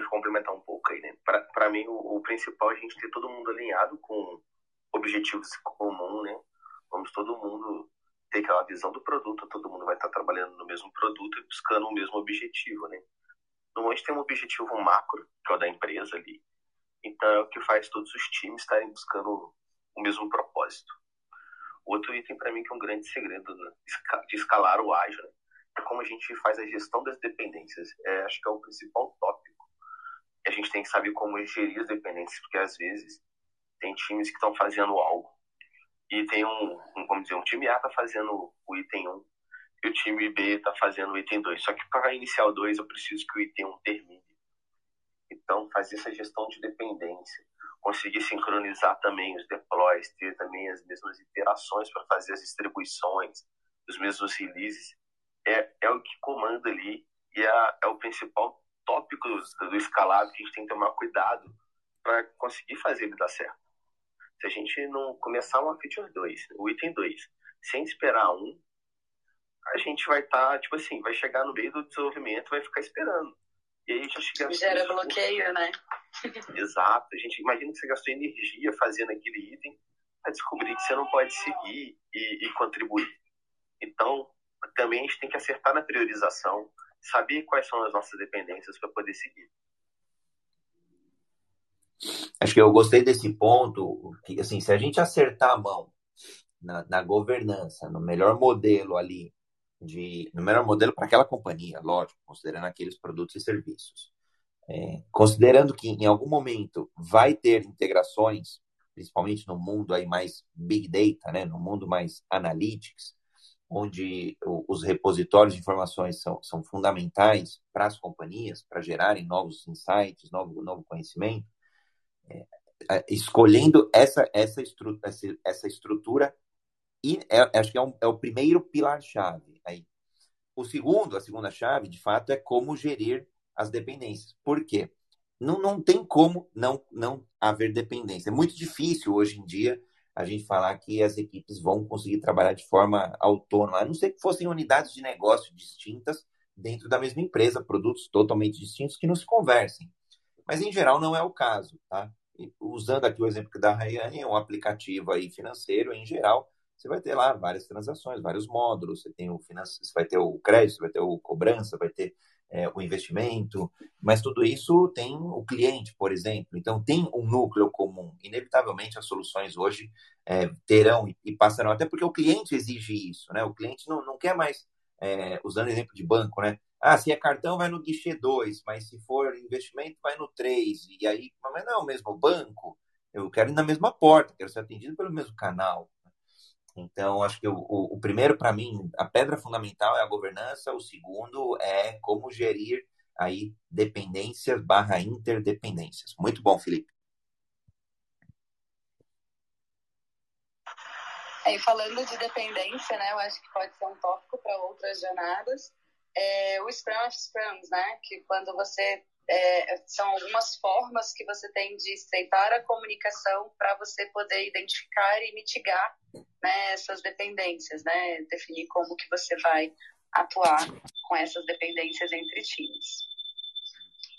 eu complementar um pouco aí, né? Para mim, o, o, principal é a gente ter todo mundo alinhado com objetivos comuns, né? Vamos todo mundo ter aquela visão do produto, todo mundo vai estar trabalhando no mesmo produto e buscando o mesmo objetivo, né? Normalmente tem um objetivo macro, que é o da empresa ali. Então é o que faz todos os times estarem buscando o mesmo propósito. Outro item para mim que é um grande segredo né? de escalar o ágil né? é como a gente faz a gestão das dependências. É, acho que é o principal tópico a gente tem que saber como gerir as dependências, porque às vezes tem times que estão fazendo algo e tem um, um, vamos dizer, um time A está fazendo o item 1 e o time B está fazendo o item 2. Só que para iniciar o 2 eu preciso que o item 1 termine. Então, fazer essa gestão de dependência, conseguir sincronizar também os deploys, ter também as mesmas iterações para fazer as distribuições, os mesmos releases, é, é o que comanda ali e é, é o principal tópicos do escalado que a gente tem que tomar cuidado para conseguir fazer ele dar certo. Se a gente não começar uma feature 2, o item 2, sem esperar um, a gente vai estar, tá, tipo assim, vai chegar no meio do desenvolvimento vai ficar esperando. E aí já chega.
Gera bloqueio, né? (laughs)
Exato. A gente imagina que você gastou energia fazendo aquele item para descobrir que você não pode seguir e, e contribuir. Então, também a gente tem que acertar na priorização, saber quais são as nossas dependências para poder seguir.
Acho que eu gostei desse ponto, que assim, se a gente acertar a mão na, na governança, no melhor modelo ali, de, no melhor modelo para aquela companhia, lógico, considerando aqueles produtos e serviços. É, considerando que em algum momento vai ter integrações, principalmente no mundo aí mais big data, né, no mundo mais analytics, onde os repositórios de informações são, são fundamentais para as companhias, para gerarem novos insights, novo, novo conhecimento, é, escolhendo essa, essa, essa estrutura, e é, acho que é, um, é o primeiro pilar-chave. Aí. O segundo, a segunda chave, de fato, é como gerir as dependências. Por quê? Não, não tem como não, não haver dependência. É muito difícil hoje em dia a gente falar que as equipes vão conseguir trabalhar de forma autônoma, a não ser que fossem unidades de negócio distintas dentro da mesma empresa, produtos totalmente distintos que não se conversem. mas em geral não é o caso, tá? Usando aqui o exemplo da Rayane, um aplicativo aí financeiro, em geral, você vai ter lá várias transações, vários módulos, você tem o finance, você vai ter o crédito, vai ter o cobrança, vai ter é, o investimento, mas tudo isso tem o cliente, por exemplo. Então, tem um núcleo comum. Inevitavelmente, as soluções hoje é, terão e passarão, até porque o cliente exige isso, né? O cliente não, não quer mais, é, usando exemplo de banco, né? Ah, se é cartão, vai no guichê 2, mas se for investimento, vai no 3. E aí, mas não é o mesmo banco. Eu quero ir na mesma porta, quero ser atendido pelo mesmo canal. Então, acho que o, o, o primeiro, para mim, a pedra fundamental é a governança, o segundo é como gerir aí dependências barra interdependências. Muito bom, Felipe.
E falando de dependência, né, eu acho que pode ser um tópico para outras jornadas, é o Scrum of Scrums, né, que quando você é, são algumas formas que você tem de estreitar a comunicação para você poder identificar e mitigar né, essas dependências, né, definir como que você vai atuar com essas dependências entre times.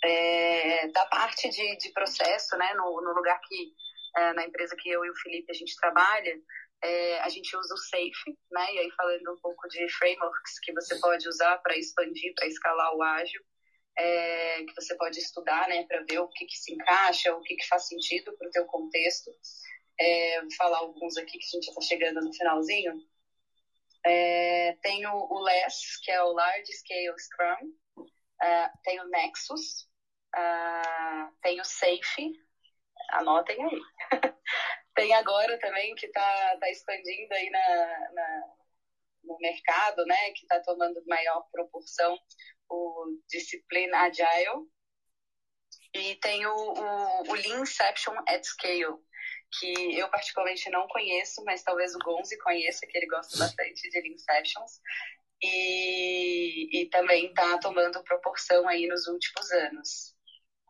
É, da parte de, de processo, né, no, no lugar que, é, na empresa que eu e o Felipe a gente trabalha, é, a gente usa o SAFE, né, e aí falando um pouco de frameworks que você pode usar para expandir, para escalar o ágil, é, que você pode estudar, né, para ver o que, que se encaixa, o que, que faz sentido para o teu contexto. É, vou falar alguns aqui que a gente está chegando no finalzinho. É, tem o, o LESS, que é o Large Scale Scrum. Uh, tem o Nexus. Uh, tem o SAFE. Anotem aí. (laughs) tem agora também, que está tá expandindo aí na, na, no mercado, né, que está tomando maior proporção, o Discipline Agile. E tem o, o, o Lean Inception at Scale, que eu particularmente não conheço, mas talvez o Gonzi conheça, que ele gosta bastante de Lean Sessions. E, e também está tomando proporção aí nos últimos anos,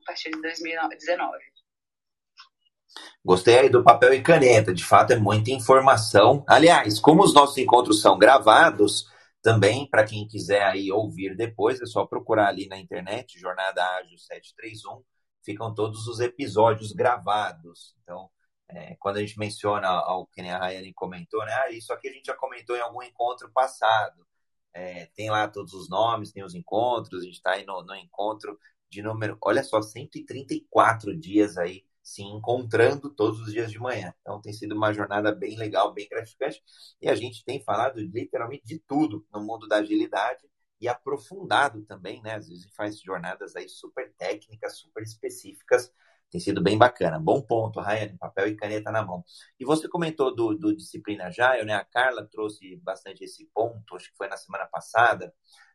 a partir de 2019.
Gostei aí do papel e caneta, de fato é muita informação. Aliás, como os nossos encontros são gravados, também para quem quiser aí ouvir depois, é só procurar ali na internet, Jornada Ágil 731, ficam todos os episódios gravados. Então, é, quando a gente menciona o que a Rayane comentou, né? Ah, isso aqui a gente já comentou em algum encontro passado. É, tem lá todos os nomes, tem os encontros, a gente está aí no, no, encontro de número, olha só, 134 dias aí se encontrando todos os dias de manhã. Então tem sido uma jornada bem legal, bem gratificante. E a gente tem falado literalmente de tudo no mundo da agilidade e aprofundado também, né? Às vezes faz jornadas aí super técnicas, super específicas tem sido bem bacana. Bom ponto, Ryan, papel e caneta na mão. E você comentou do, do Disciplina Agile, né? A Carla trouxe bastante esse ponto, acho que foi na semana passada,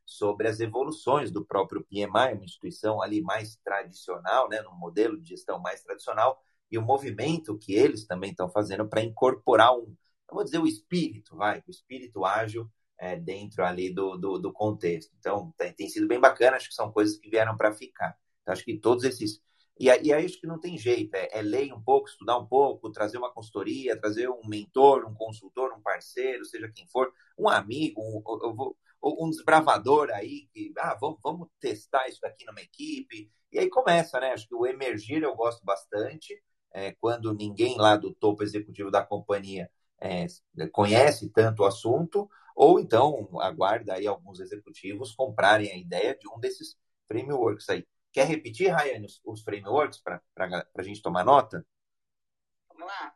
sobre as evoluções do próprio PMI, uma instituição ali mais tradicional, né? No modelo de gestão mais tradicional, e o movimento que eles também estão fazendo para incorporar um, eu vou dizer o espírito, vai, o espírito ágil é, dentro ali do, do, do contexto. Então, tem, tem sido bem bacana, acho que são coisas que vieram para ficar. Então, acho que todos esses e aí, acho que não tem jeito, é, é ler um pouco, estudar um pouco, trazer uma consultoria, trazer um mentor, um consultor, um parceiro, seja quem for, um amigo, um, um desbravador aí, que, ah, vamos, vamos testar isso daqui numa equipe. E aí começa, né? Acho que o emergir eu gosto bastante, é, quando ninguém lá do topo executivo da companhia é, conhece tanto o assunto, ou então aguarda aí alguns executivos comprarem a ideia de um desses frameworks aí. Quer repetir, Rayane, os, os frameworks para a gente tomar nota?
Vamos lá.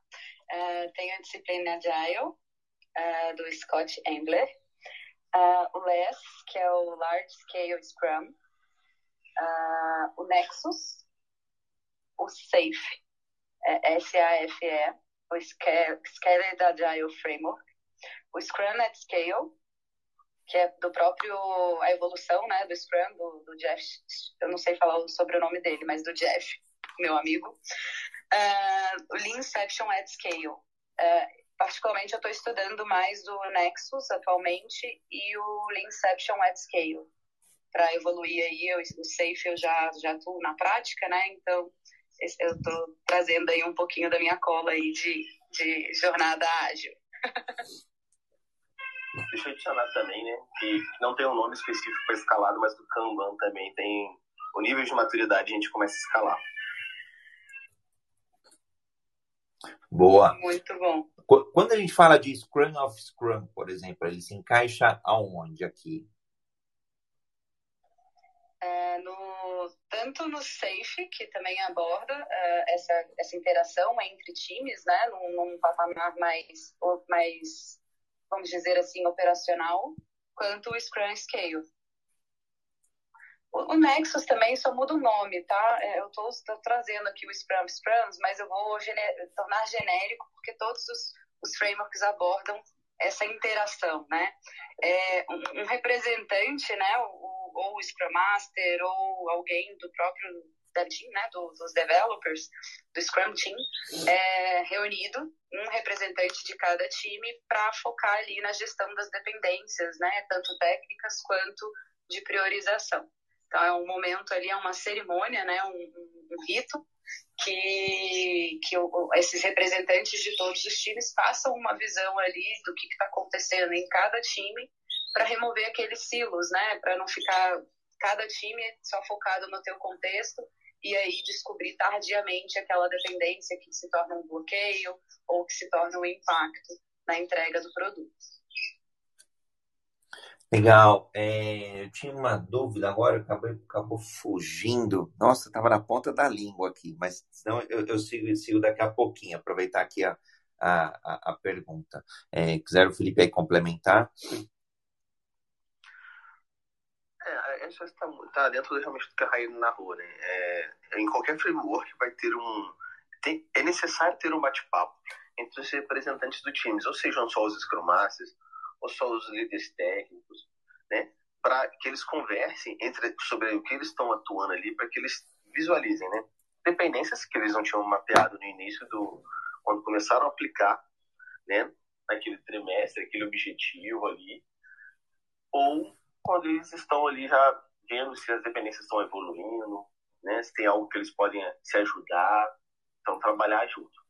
Uh, tem a disciplina Agile, uh, do Scott Ambler. Uh, o LESS, que é o Large Scale Scrum. o Nexus. O SAFE, é S-A-F-E. O Scaled Agile Framework. O Scrum at Scale, que é do próprio a evolução, né, do Scrum do, do Jeff. Eu não sei falar o sobrenome dele, mas do Jeff, meu amigo. Uh, o Lean Inception at Scale. Uh, particularmente, eu estou estudando mais do Nexus atualmente e o Lean Inception at Scale para evoluir aí. Eu, o Safe eu já já atuo na prática, né? Então eu estou trazendo aí um pouquinho da minha cola aí de, de jornada ágil.
Deixa eu adicionar também, né, que não tem um nome específico para escalado, mas do Kanban também tem o nível de maturidade a gente começa a escalar.
Boa.
Muito bom.
Quando a gente fala de Scrum of Scrum, por exemplo, ele se encaixa aonde aqui?
É, no, tanto no Safe, que também aborda uh, essa, essa interação entre times, né, num, num patamar mais, mais, vamos dizer assim, operacional, quanto o Scrum Scale. O, Nexus também só muda o nome, tá? É, eu estou trazendo aqui o Scrum Scrums, mas eu vou tornar genérico porque todos os, os frameworks abordam essa interação, né? É, um, um representante, né, o, ou o Scrum Master ou alguém do próprio da team, né, do, dos developers, do Scrum Team, é reunido, um representante de cada time para focar ali na gestão das dependências, né, tanto técnicas quanto de priorização. Então, é um momento ali, é uma cerimônia, né, um, um rito que, que esses representantes de todos os times façam uma visão ali do que está acontecendo em cada time para remover aqueles silos, né? Para não ficar cada time só focado no teu contexto e aí descobrir tardiamente aquela dependência que se torna um bloqueio ou que se torna um impacto na entrega do produto.
Legal. É, eu tinha uma dúvida agora, acabou, acabou fugindo. Nossa, estava na ponta da língua aqui, mas senão eu, eu sigo, sigo daqui a pouquinho, aproveitar aqui a, a, a pergunta. É, quiser o Felipe aí complementar?
É, essa está tá dentro realmente do que a Raína narrou, né? É, em qualquer framework vai ter um... Tem, é necessário ter um bate-papo entre os representantes do time, ou sejam só os Scrum Masters, ou só os líderes técnicos, né? Para que eles conversem entre, sobre o que eles estão atuando ali, para que eles visualizem, né? Dependências que eles não tinham mapeado no início do quando começaram a aplicar, né? Naquele trimestre, aquele objetivo ali, ou quando eles estão ali já vendo se as dependências estão evoluindo, né? Se tem algo que eles podem se ajudar, então trabalhar junto.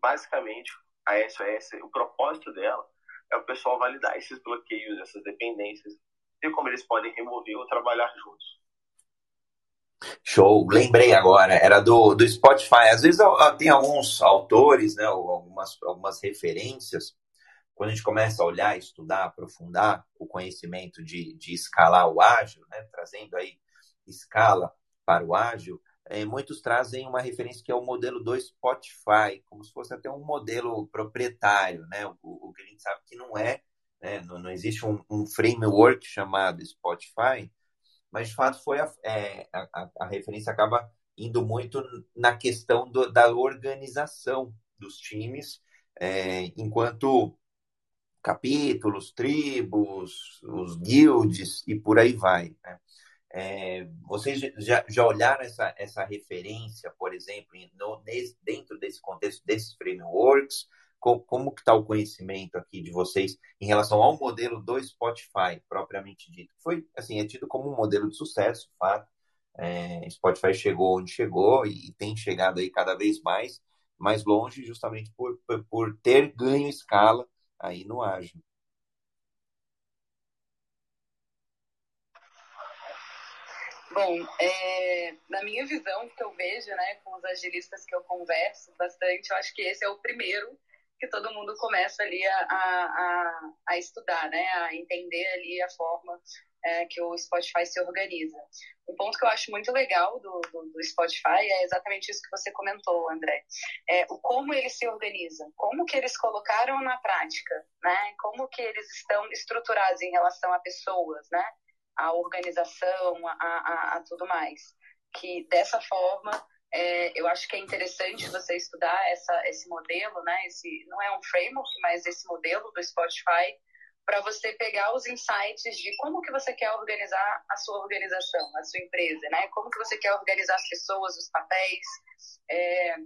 Basicamente, a SOS, o propósito dela é o pessoal validar esses bloqueios, essas dependências, e como eles podem remover ou trabalhar juntos.
Show, lembrei agora, era do, do Spotify. Às vezes tem alguns autores, né, algumas, algumas referências, quando a gente começa a olhar, estudar, aprofundar o conhecimento de, de escalar o ágil, né, trazendo aí escala para o ágil, é, muitos trazem uma referência que é o modelo do Spotify, como se fosse até um modelo proprietário, né? O, o que a gente sabe que não é, né? não, não, existe um, um, framework chamado Spotify, mas de fato foi a, é, a, a referência acaba indo muito na questão do, da organização dos times, é, enquanto capítulos, tribos, os guilds e por aí vai. Né? É, vocês já, já olharam essa, essa referência, por exemplo, no, nesse, dentro desse contexto desses frameworks? Com, como que está o conhecimento aqui de vocês em relação ao modelo do Spotify, propriamente dito? Foi, assim, é tido como um modelo de sucesso, fato. É, Spotify chegou onde chegou e, e tem chegado aí cada vez mais, mais longe, justamente por, por, por ter ganho escala aí no ágil.
Bom, é, na minha visão, que eu vejo, né, com os agilistas que eu converso bastante, eu acho que esse é o primeiro que todo mundo começa ali a, a, a estudar, né, a entender ali a forma é, que o Spotify se organiza. Um ponto que eu acho muito legal do, do, do, Spotify é exatamente isso que você comentou, André. É, o como eles se organizam, como que eles colocaram na prática, né? Como que eles estão estruturados em relação a pessoas, né? A organização, a, a, a tudo mais. Que dessa forma, é, eu acho que é interessante você estudar essa, esse modelo, né? Esse, não é um framework, mas esse modelo do Spotify, para você pegar os insights de como que você quer organizar a sua organização, a sua empresa, né? Como que você quer organizar as pessoas, os papéis, é,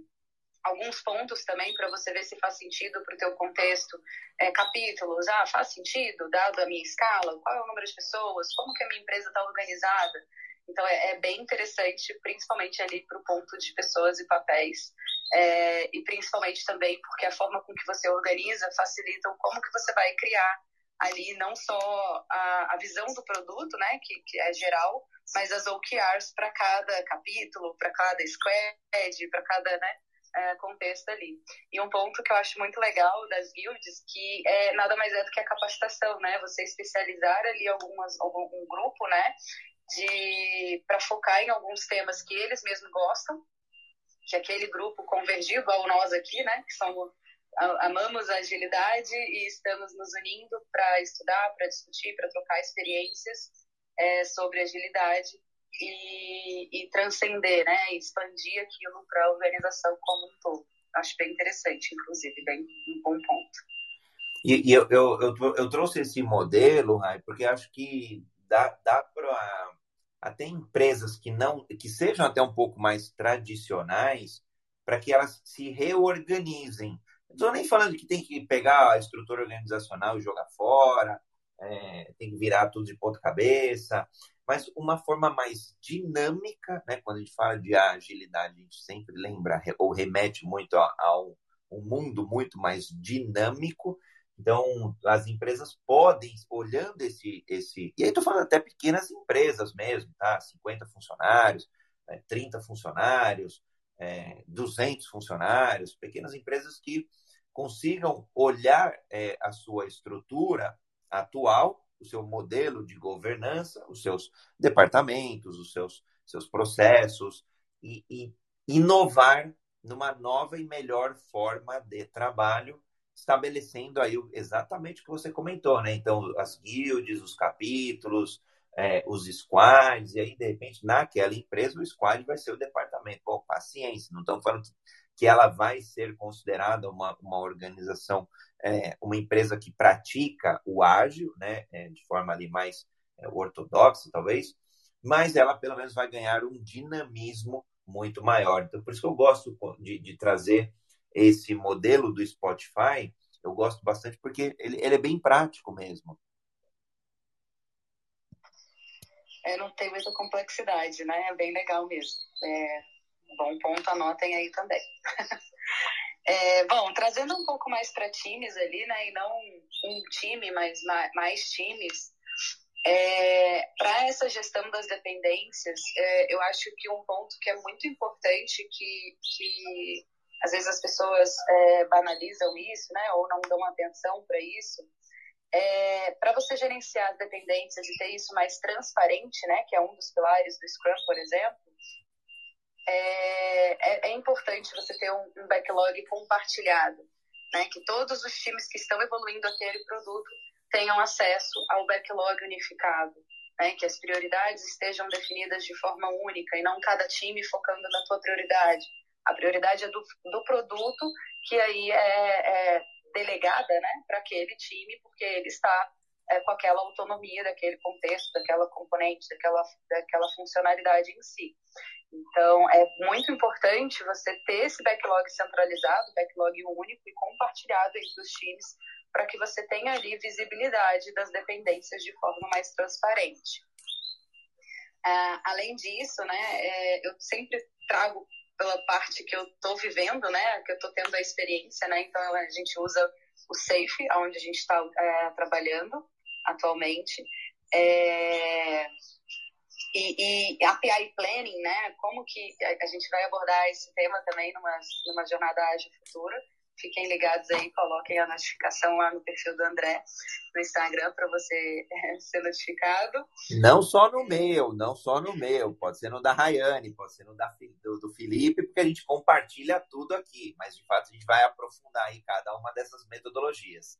alguns pontos também para você ver se faz sentido para o teu contexto, é, capítulos, ah, faz sentido, dado a minha escala, qual é o número de pessoas, como que a minha empresa está organizada. Então, é, é, bem interessante, principalmente ali para o ponto de pessoas e papéis, é, e principalmente também porque a forma com que você organiza facilita como que você vai criar ali não só a, a visão do produto, né, que, que é geral, mas as OKRs para cada capítulo, para cada squad, para cada né, é, contexto ali. E um ponto que eu acho muito legal das guilds, que é nada mais é do que a capacitação, né? Você especializar ali algumas, algum um grupo, né? De para focar em alguns temas que eles mesmos gostam, que aquele grupo convergiu, igual nós aqui, né? Que são amamos a agilidade e estamos nos unindo para estudar, para discutir, para trocar experiências é, sobre agilidade e, e transcender, né, expandir aquilo para a organização como um todo. Acho bem interessante, inclusive, bem um bom ponto.
E, e eu, eu, eu, eu, trouxe esse modelo, Rai, porque acho que dá, dá para até empresas que não que sejam até um pouco mais tradicionais para que elas se reorganizem. Não estou nem falando que tem que pegar a estrutura organizacional e jogar fora, é, tem que virar tudo de ponta cabeça, mas uma forma mais dinâmica, né? Quando a gente fala de agilidade, a gente sempre lembra ou remete muito a, um mundo muito mais dinâmico. Então, as empresas podem, olhando esse. esse e aí estou falando até pequenas empresas mesmo, tá? 50 funcionários, né? 30 funcionários, é, 200 funcionários, pequenas empresas que consigam olhar é, a sua estrutura atual o seu modelo de governança, os seus departamentos, os seus, seus processos e, e inovar numa nova e melhor forma de trabalho, estabelecendo aí exatamente o que você comentou, né? Então, as guilds, os capítulos, é, os squads, e aí, de repente, naquela empresa, o squad vai ser o departamento. Bom, paciência, não estamos falando que ela vai ser considerada uma, uma organização é, uma empresa que pratica o ágil, né, é, de forma ali mais é, ortodoxa, talvez, mas ela pelo menos vai ganhar um dinamismo muito maior. Então, por isso que eu gosto de, de trazer esse modelo do Spotify, eu gosto bastante porque ele, ele é bem prático mesmo.
É, não tem muita complexidade, né? É bem legal mesmo. É, bom ponto, anotem aí também. (laughs) É, bom, trazendo um pouco mais para times ali, né, e não um time, mas mais times, é, para essa gestão das dependências, é, eu acho que um ponto que é muito importante, que, que às vezes as pessoas é, banalizam isso, né, ou não dão atenção para isso, é, para você gerenciar as dependências e ter isso mais transparente, né, que é um dos pilares do Scrum, por exemplo, é, é, é importante você ter um, um, backlog compartilhado, né? Que todos os times que estão evoluindo aquele produto tenham acesso ao backlog unificado, né? Que as prioridades estejam definidas de forma única e não cada time focando na sua prioridade. A prioridade é do, do produto que aí é, é delegada, né? Para aquele time, porque ele está é, com aquela autonomia daquele contexto, daquela componente, daquela, daquela funcionalidade em si. Então, é muito importante você ter esse backlog centralizado, backlog único e compartilhado entre os times, para que você tenha ali visibilidade das dependências de forma mais transparente. Uh, além disso, né, é, eu sempre trago pela parte que eu estou vivendo, né, que eu estou tendo a experiência, né, então a gente usa o Safe, onde a gente está é, trabalhando atualmente. É, e, e Planning, né? Como que a, gente vai abordar esse tema também numa, numa jornada ágil futura. Fiquem ligados aí, coloquem a notificação lá no perfil do André no Instagram para você é, (laughs) ser notificado.
Não só no meu, não só no meu, pode ser no da Rayane, pode ser no da, do, do Felipe, porque a gente compartilha tudo aqui, mas de fato a gente vai aprofundar aí cada uma dessas metodologias.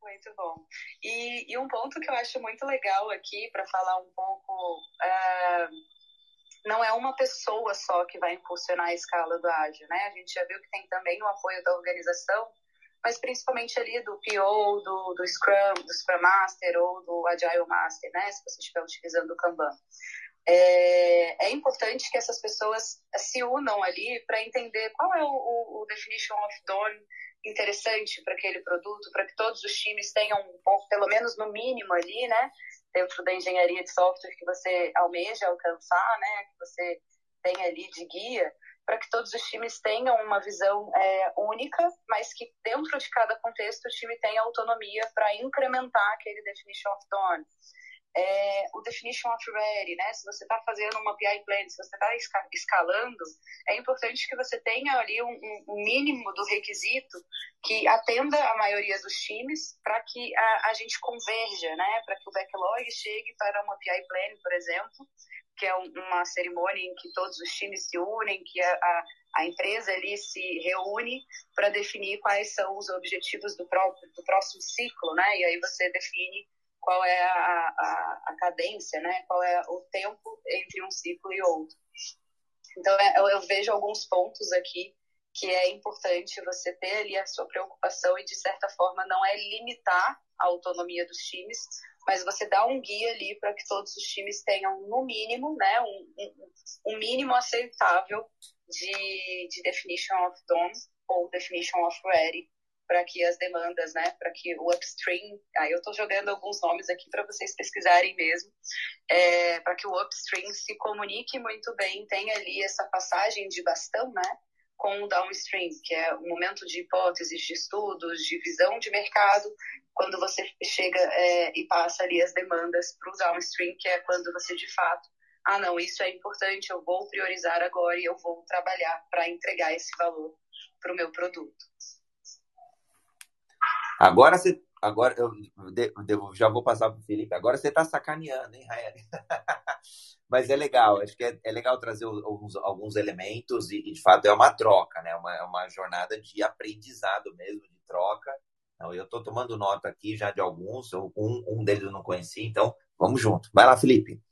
Muito bom. E, e, um ponto que eu acho muito legal aqui, para falar um pouco, é, não é uma pessoa só que vai impulsionar a escala do ágil, né? A gente já viu que tem também o apoio da organização, mas principalmente ali do PO, do, do Scrum, do Scrum Master ou do Agile Master, né? Se você estiver utilizando o Kanban. É, é importante que essas pessoas se unam ali para entender qual é o, o, o definition of done interessante para aquele produto, para que todos os times tenham um pouco, pelo menos no mínimo ali, né, dentro da engenharia de software que você almeja alcançar, né, que você tem ali de guia, para que todos os times tenham uma visão é, única, mas que dentro de cada contexto o time tenha autonomia para incrementar aquele definition of done é, o definition of ready, né? Se você está fazendo uma PI plan, se você está escalando, é importante que você tenha ali um, um, mínimo do requisito que atenda a maioria dos times para que a, a, gente converja, né? Para que o backlog chegue para uma PI plan, por exemplo, que é um, uma cerimônia em que todos os times se unem, que a, a, a empresa ali se reúne para definir quais são os objetivos do, próprio, do próximo ciclo, né? E aí você define qual é a, a, a cadência, né? qual é o tempo entre um ciclo e outro. Então, é, eu, eu vejo alguns pontos aqui que é importante você ter ali a sua preocupação e, de certa forma, não é limitar a autonomia dos times, mas você dá um guia ali para que todos os times tenham, no mínimo, né, um, um, um mínimo aceitável de, de definition of done ou definition of ready para que as demandas, né, para que o upstream, aí eu estou jogando alguns nomes aqui para vocês pesquisarem mesmo, é, para que o upstream se comunique muito bem, tenha ali essa passagem de bastão, né, com o downstream, que é o momento de hipóteses, de estudos, de visão de mercado, quando você chega é, e passa ali as demandas para o downstream, que é quando você de fato, ah não, isso é importante, eu vou priorizar agora e eu vou trabalhar para entregar esse valor para o meu produto.
Agora você. Agora eu, eu já vou passar para o Felipe. Agora você está sacaneando, hein, Rael? (laughs) Mas é legal, acho que é, é legal trazer alguns, alguns elementos e, e, de fato, é uma troca, né? Uma, é uma jornada de aprendizado mesmo, de troca. Então, eu estou tomando nota aqui já de alguns, um, um deles eu não conheci, então vamos junto. Vai lá, Felipe.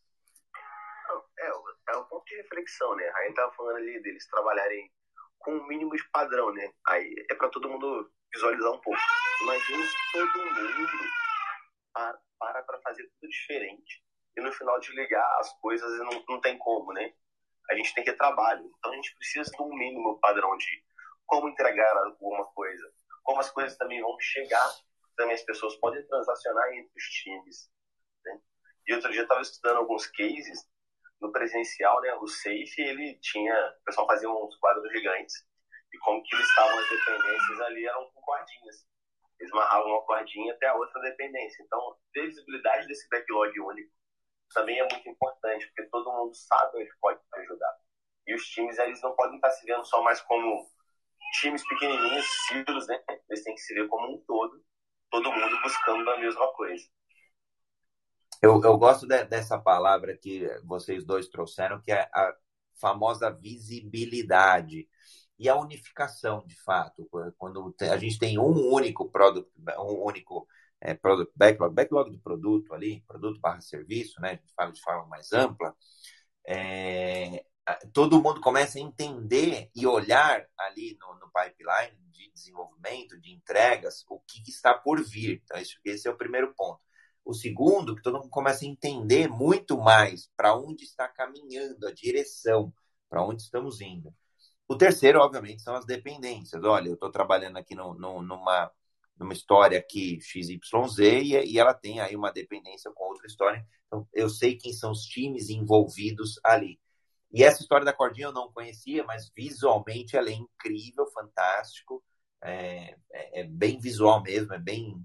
É, é um ponto de reflexão, né? A Rainha estava falando ali deles trabalharem com o mínimo de padrão, né? Aí é para todo mundo visualizar um pouco. Imagina se todo mundo para para fazer tudo diferente e no final desligar as coisas não, não tem como, né? A gente tem que ter trabalho. Então a gente precisa de um mínimo padrão de como entregar alguma coisa, como as coisas também vão chegar, também as pessoas podem transacionar entre os times. Né? E outro dia eu estava estudando alguns cases no presencial, né? O Safe, ele tinha, o pessoal fazia uns quadros gigantes e como que eles estavam as dependências ali eram com cordinhas. Eles amarravam uma cordinha até a outra dependência. Então, ter visibilidade desse backlog único também é muito importante, porque todo mundo sabe onde pode ajudar. E os times, eles não podem estar se vendo só mais como times pequenininhos, ciclos, né? Eles têm que se ver como um todo, todo mundo buscando a mesma coisa.
Eu, eu gosto de, dessa palavra que vocês dois trouxeram, que é a famosa visibilidade e a unificação, de fato, quando a gente tem um único produto, um único é, product backlog, backlog do produto ali, produto barra serviço, né? A gente fala de forma mais ampla. É, todo mundo começa a entender e olhar ali no, no, pipeline de desenvolvimento, de entregas, o que, que está por vir. Então, esse, esse é o primeiro ponto. O segundo, que todo mundo começa a entender muito mais para onde está caminhando a direção, para onde estamos indo. O terceiro, obviamente, são as dependências. Olha, eu estou trabalhando aqui no, no, numa, numa história aqui XYZ e, e ela tem aí uma dependência com outra história. Então, eu sei quem são os times envolvidos ali. E essa história da cordinha eu não conhecia, mas visualmente ela é incrível, fantástico. É, é, é bem visual mesmo, é bem,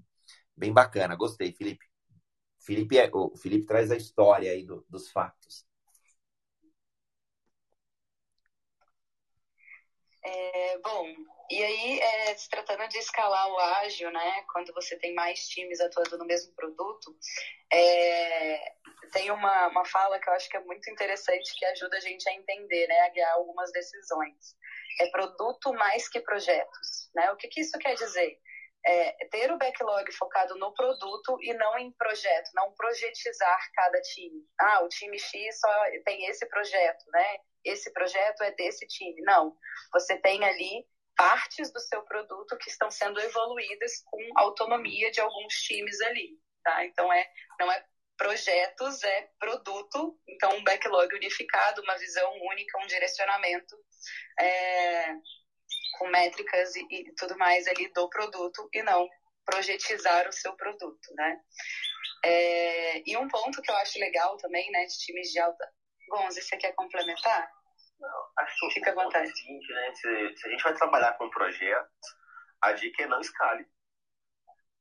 bem bacana. Gostei, Felipe. Felipe é, o Felipe traz a história aí do, dos fatos.
É, bom, e aí, é, se tratando de escalar o ágil, né, quando você tem mais times atuando no mesmo produto, é, tem uma, uma fala que eu acho que é muito interessante que ajuda a gente a entender, né, a guiar algumas decisões. É produto mais que projetos, né? O que, que isso quer dizer? É, ter o backlog focado no produto e não em projeto, não projetizar cada time. Ah, o time X só tem esse projeto, né? esse projeto é desse time. Não. Você tem ali partes do seu produto que estão sendo evoluídas com autonomia de alguns times ali, tá? Então é não é projetos, é produto, então um backlog unificado, uma visão única, um direcionamento é, com métricas e, e, tudo mais ali do produto e não projetizar o seu produto, né? É, e um ponto que eu acho legal também, né, de times de alta Gonzi, você quer complementar? Não, acho que fica à vontade.
Seguinte, né? Se, se, a gente vai trabalhar com projetos, a dica é não escale.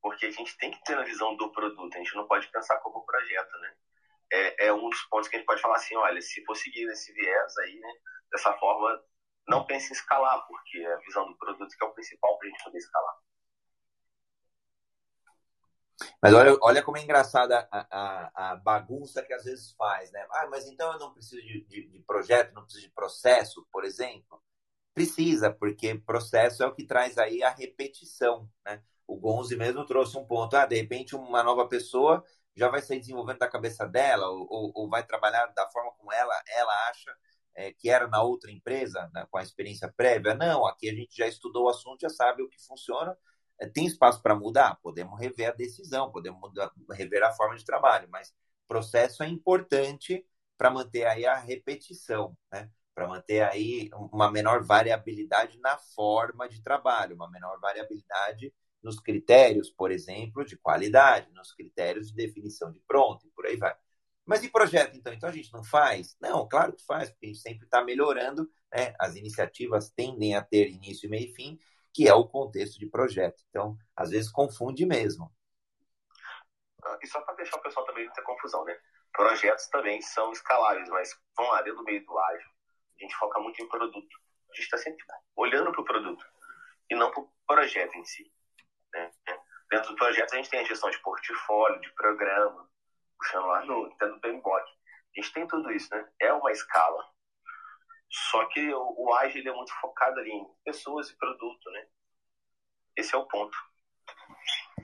Porque a gente tem que ter a visão do produto, a gente não pode pensar como projeto, né? É, é um dos pontos que a gente pode falar assim, olha, se for seguir esse viés aí, né? Dessa forma, não pense em escalar, porque é a visão do produto que é o principal para a gente poder escalar.
Mas olha, olha como é engraçada a, a, a, bagunça que às vezes faz, né? Ah, mas então eu não preciso de, de, de, projeto, não preciso de processo, por exemplo. Precisa, porque processo é o que traz aí a repetição, né? O Gonzi mesmo trouxe um ponto. Ah, de repente uma nova pessoa já vai sair desenvolvendo da cabeça dela ou, ou, ou vai trabalhar da forma como ela, ela acha é, que era na outra empresa, né, com a experiência prévia. Não, aqui a gente já estudou o assunto, já sabe o que funciona. É, tem espaço para mudar? Podemos rever a decisão, podemos mudar, rever a forma de trabalho, mas processo é importante para manter aí a repetição, né? para manter aí uma menor variabilidade na forma de trabalho, uma menor variabilidade nos critérios, por exemplo, de qualidade, nos critérios de definição de pronto, e por aí vai. Mas e projeto, então? Então a gente não faz? Não, claro que faz, porque a gente sempre está melhorando, né? As iniciativas tendem a ter início, meio e fim, que é o contexto de projeto. Então, às vezes confunde mesmo.
Ah, e só para deixar o pessoal também não ter confusão, né? Projetos também são escaláveis, mas vão lá dentro do meio do ágil. A gente foca muito em produto. A gente está sempre olhando para o produto e não para o projeto em si. Né? Dentro do projeto a gente tem a gestão de portfólio, de programa, puxando lá no Nintendo PMBOK. A gente tem tudo isso, né? É uma escala. Só que o, o Agile é muito focado ali em pessoas e produto, né? Esse é o ponto.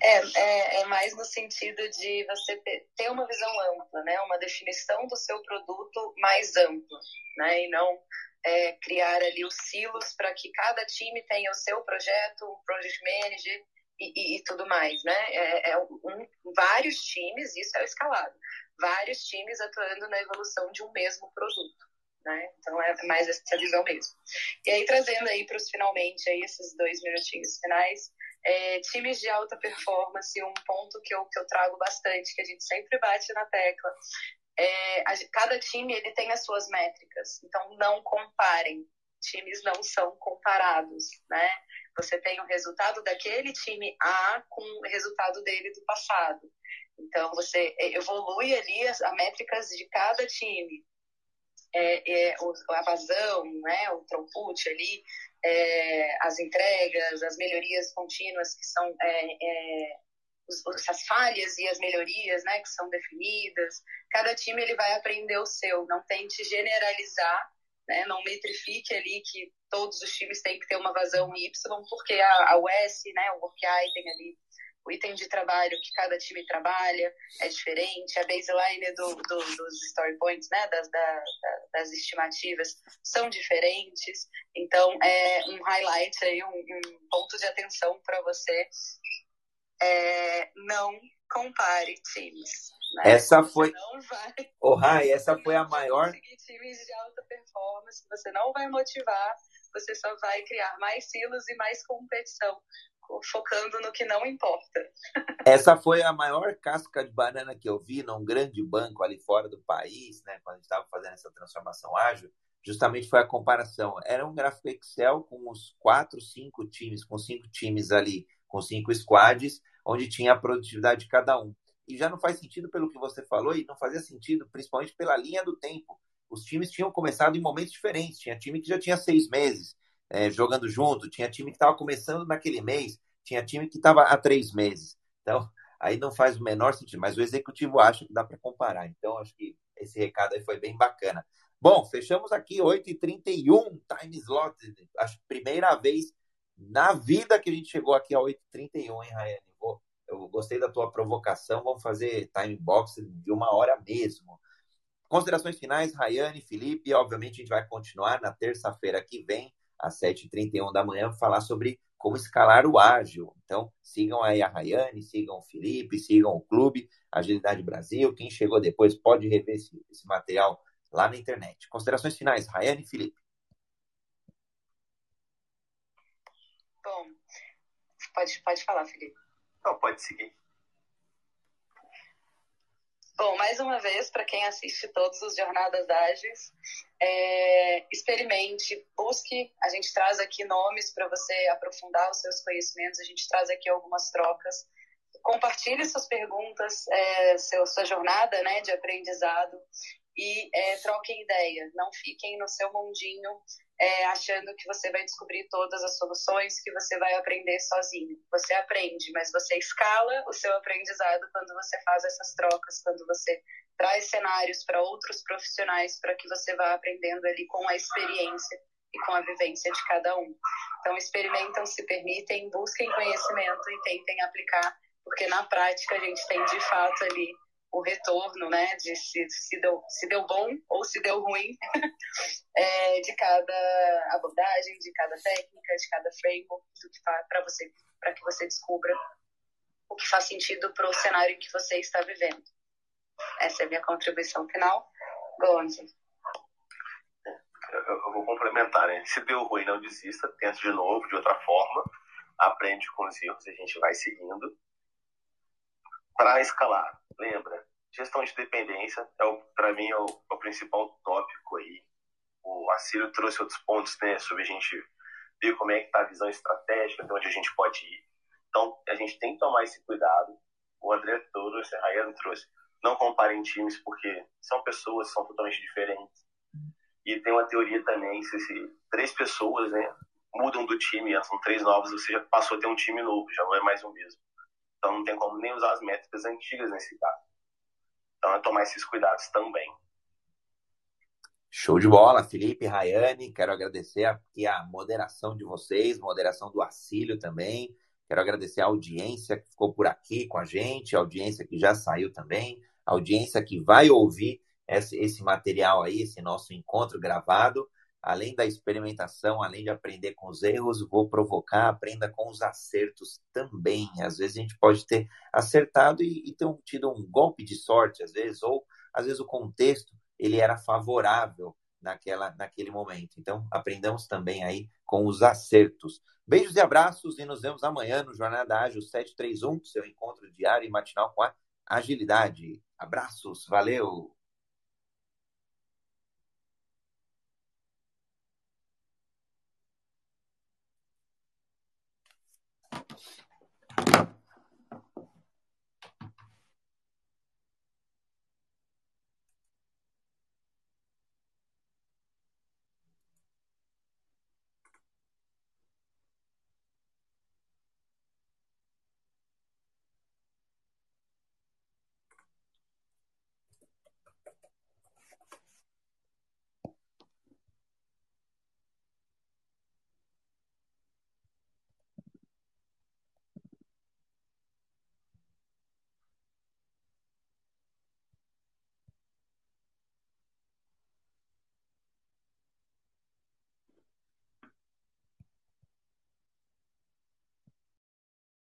É, é, é, mais no sentido de você ter uma visão ampla, né? Uma definição do seu produto mais ampla, né? E não é, criar ali os silos para que cada time tenha o seu projeto, um project manager e, e, tudo mais, né? É, é um, vários times, isso é o escalado, vários times atuando na evolução de um mesmo produto. Né? Então é mais essa visão mesmo. E aí trazendo aí para os finalmente aí esses dois minutinhos finais, é, times de alta performance, um ponto que eu, que eu trago bastante, que a gente sempre bate na tecla, é, a, cada time ele tem as suas métricas, então não comparem. Times não são comparados, né? Você tem o resultado daquele time A com o resultado dele do passado. Então, você evolui ali as, as métricas de cada time. É, é, a vazão, né, o throughput ali, é, as entregas, as melhorias contínuas que são é, é, as falhas e as melhorias, né, que são definidas. Cada time ele vai aprender o seu. Não tente generalizar né? Não metrifique ali que todos os times têm que ter uma vazão Y, porque a, a US, né, o work item ali, o item de trabalho que cada time trabalha é diferente, a baseline do, do, dos story points, né, das, da, das estimativas são diferentes. Então, é um highlight aí, um, um ponto de atenção para você. É, não compare times.
Né? Essa foi. Não vai. Oh, Rai, essa foi a maior.
times de alta performance, você não vai motivar, você só vai criar mais silos e mais competição, focando no que não importa. (laughs)
Essa foi a maior casca de banana que eu vi num grande banco ali fora do país, né? Quando a gente estava fazendo essa transformação ágil, justamente foi a comparação. Era um gráfico Excel com os quatro, cinco times, com cinco times ali, com cinco squads, onde tinha a produtividade de cada um e já não faz sentido pelo que você falou e não fazia sentido, principalmente pela linha do tempo. Os times tinham começado em momentos diferentes. Tinha time que já tinha seis meses é, jogando junto, tinha time que estava começando naquele mês, tinha time que estava há três meses. Então, aí não faz o menor sentido. Mas o executivo acha que dá para comparar. Então, acho que esse recado aí foi bem bacana. Bom, fechamos aqui 8h31, time slot. Acho primeira vez na vida que a gente chegou aqui a 8h31, hein, Rayane? Eu gostei da tua provocação, vamos fazer time box de uma hora mesmo. Considerações finais, Rayane, Felipe, obviamente a gente vai continuar na terça-feira que vem, às 7h31 da manhã, falar sobre como escalar o ágil. Então, sigam aí a Rayane, sigam o Felipe, sigam o clube Agilidade Brasil. Quem chegou depois pode rever esse, esse material lá na internet. Considerações finais, Rayane e Felipe.
Bom, pode, pode falar, Felipe.
Não, pode seguir.
Bom, mais uma vez, para quem assiste todos os Jornadas Ágeis, é, experimente, busque. A gente traz aqui nomes para você aprofundar os seus conhecimentos, a gente traz aqui algumas trocas. Compartilhe suas perguntas, é, seu, sua jornada né, de aprendizado e é, troquem ideia. Não fiquem no seu mundinho é, achando que você vai descobrir todas as soluções, que você vai aprender sozinho. Você aprende, mas você escala o seu aprendizado quando você faz essas trocas, quando você traz cenários para outros profissionais para que você vá aprendendo ali com a experiência e com a vivência de cada um. Então, experimentam, se permitem, busquem conhecimento e tentem aplicar, porque na prática a gente tem de fato ali o retorno, né, de se, se, deu, se deu bom ou se deu ruim (laughs) é, de cada abordagem, de cada técnica, de cada framework, para você, para que você descubra o que faz sentido para o cenário que você está vivendo. Essa é a minha contribuição final. Gonzi.
Eu vou complementar, né? Se deu ruim, não desista, tenta de novo, de outra forma, aprende com os erros e a gente vai seguindo para escalar, lembra, gestão de dependência é para mim é o, é o, principal tópico aí. O Acílio trouxe outros pontos, né, sobre a gente ver como é que está a visão estratégica, de onde a gente pode ir. Então, a gente tem que tomar esse cuidado. O André trouxe, a Rayane trouxe. Não comparem times, porque são pessoas, são totalmente diferentes. E tem uma teoria também, se, se três pessoas, né, mudam do time, são três novos, você já passou a ter um time novo, já não é mais o mesmo. Então não tem como nem usar as métricas antigas nesse caso. Então é tomar esses cuidados também.
Show de bola, Felipe, Rayane, quero agradecer aqui a moderação de vocês, moderação do Acílio também. Quero agradecer a audiência que ficou por aqui com a gente, a audiência que já saiu também, a audiência que vai ouvir esse, esse material aí, esse nosso encontro gravado além da experimentação, além de aprender com os erros, vou provocar, aprenda com os acertos também. Às vezes a gente pode ter acertado e, e ter tido um golpe de sorte, às vezes, ou às vezes o contexto ele era favorável naquela, naquele momento. Então, aprendamos também aí com os acertos. Beijos e abraços e nos vemos amanhã no Jornada Ágil 731, seu encontro diário e matinal com a agilidade. Abraços, valeu! あっ。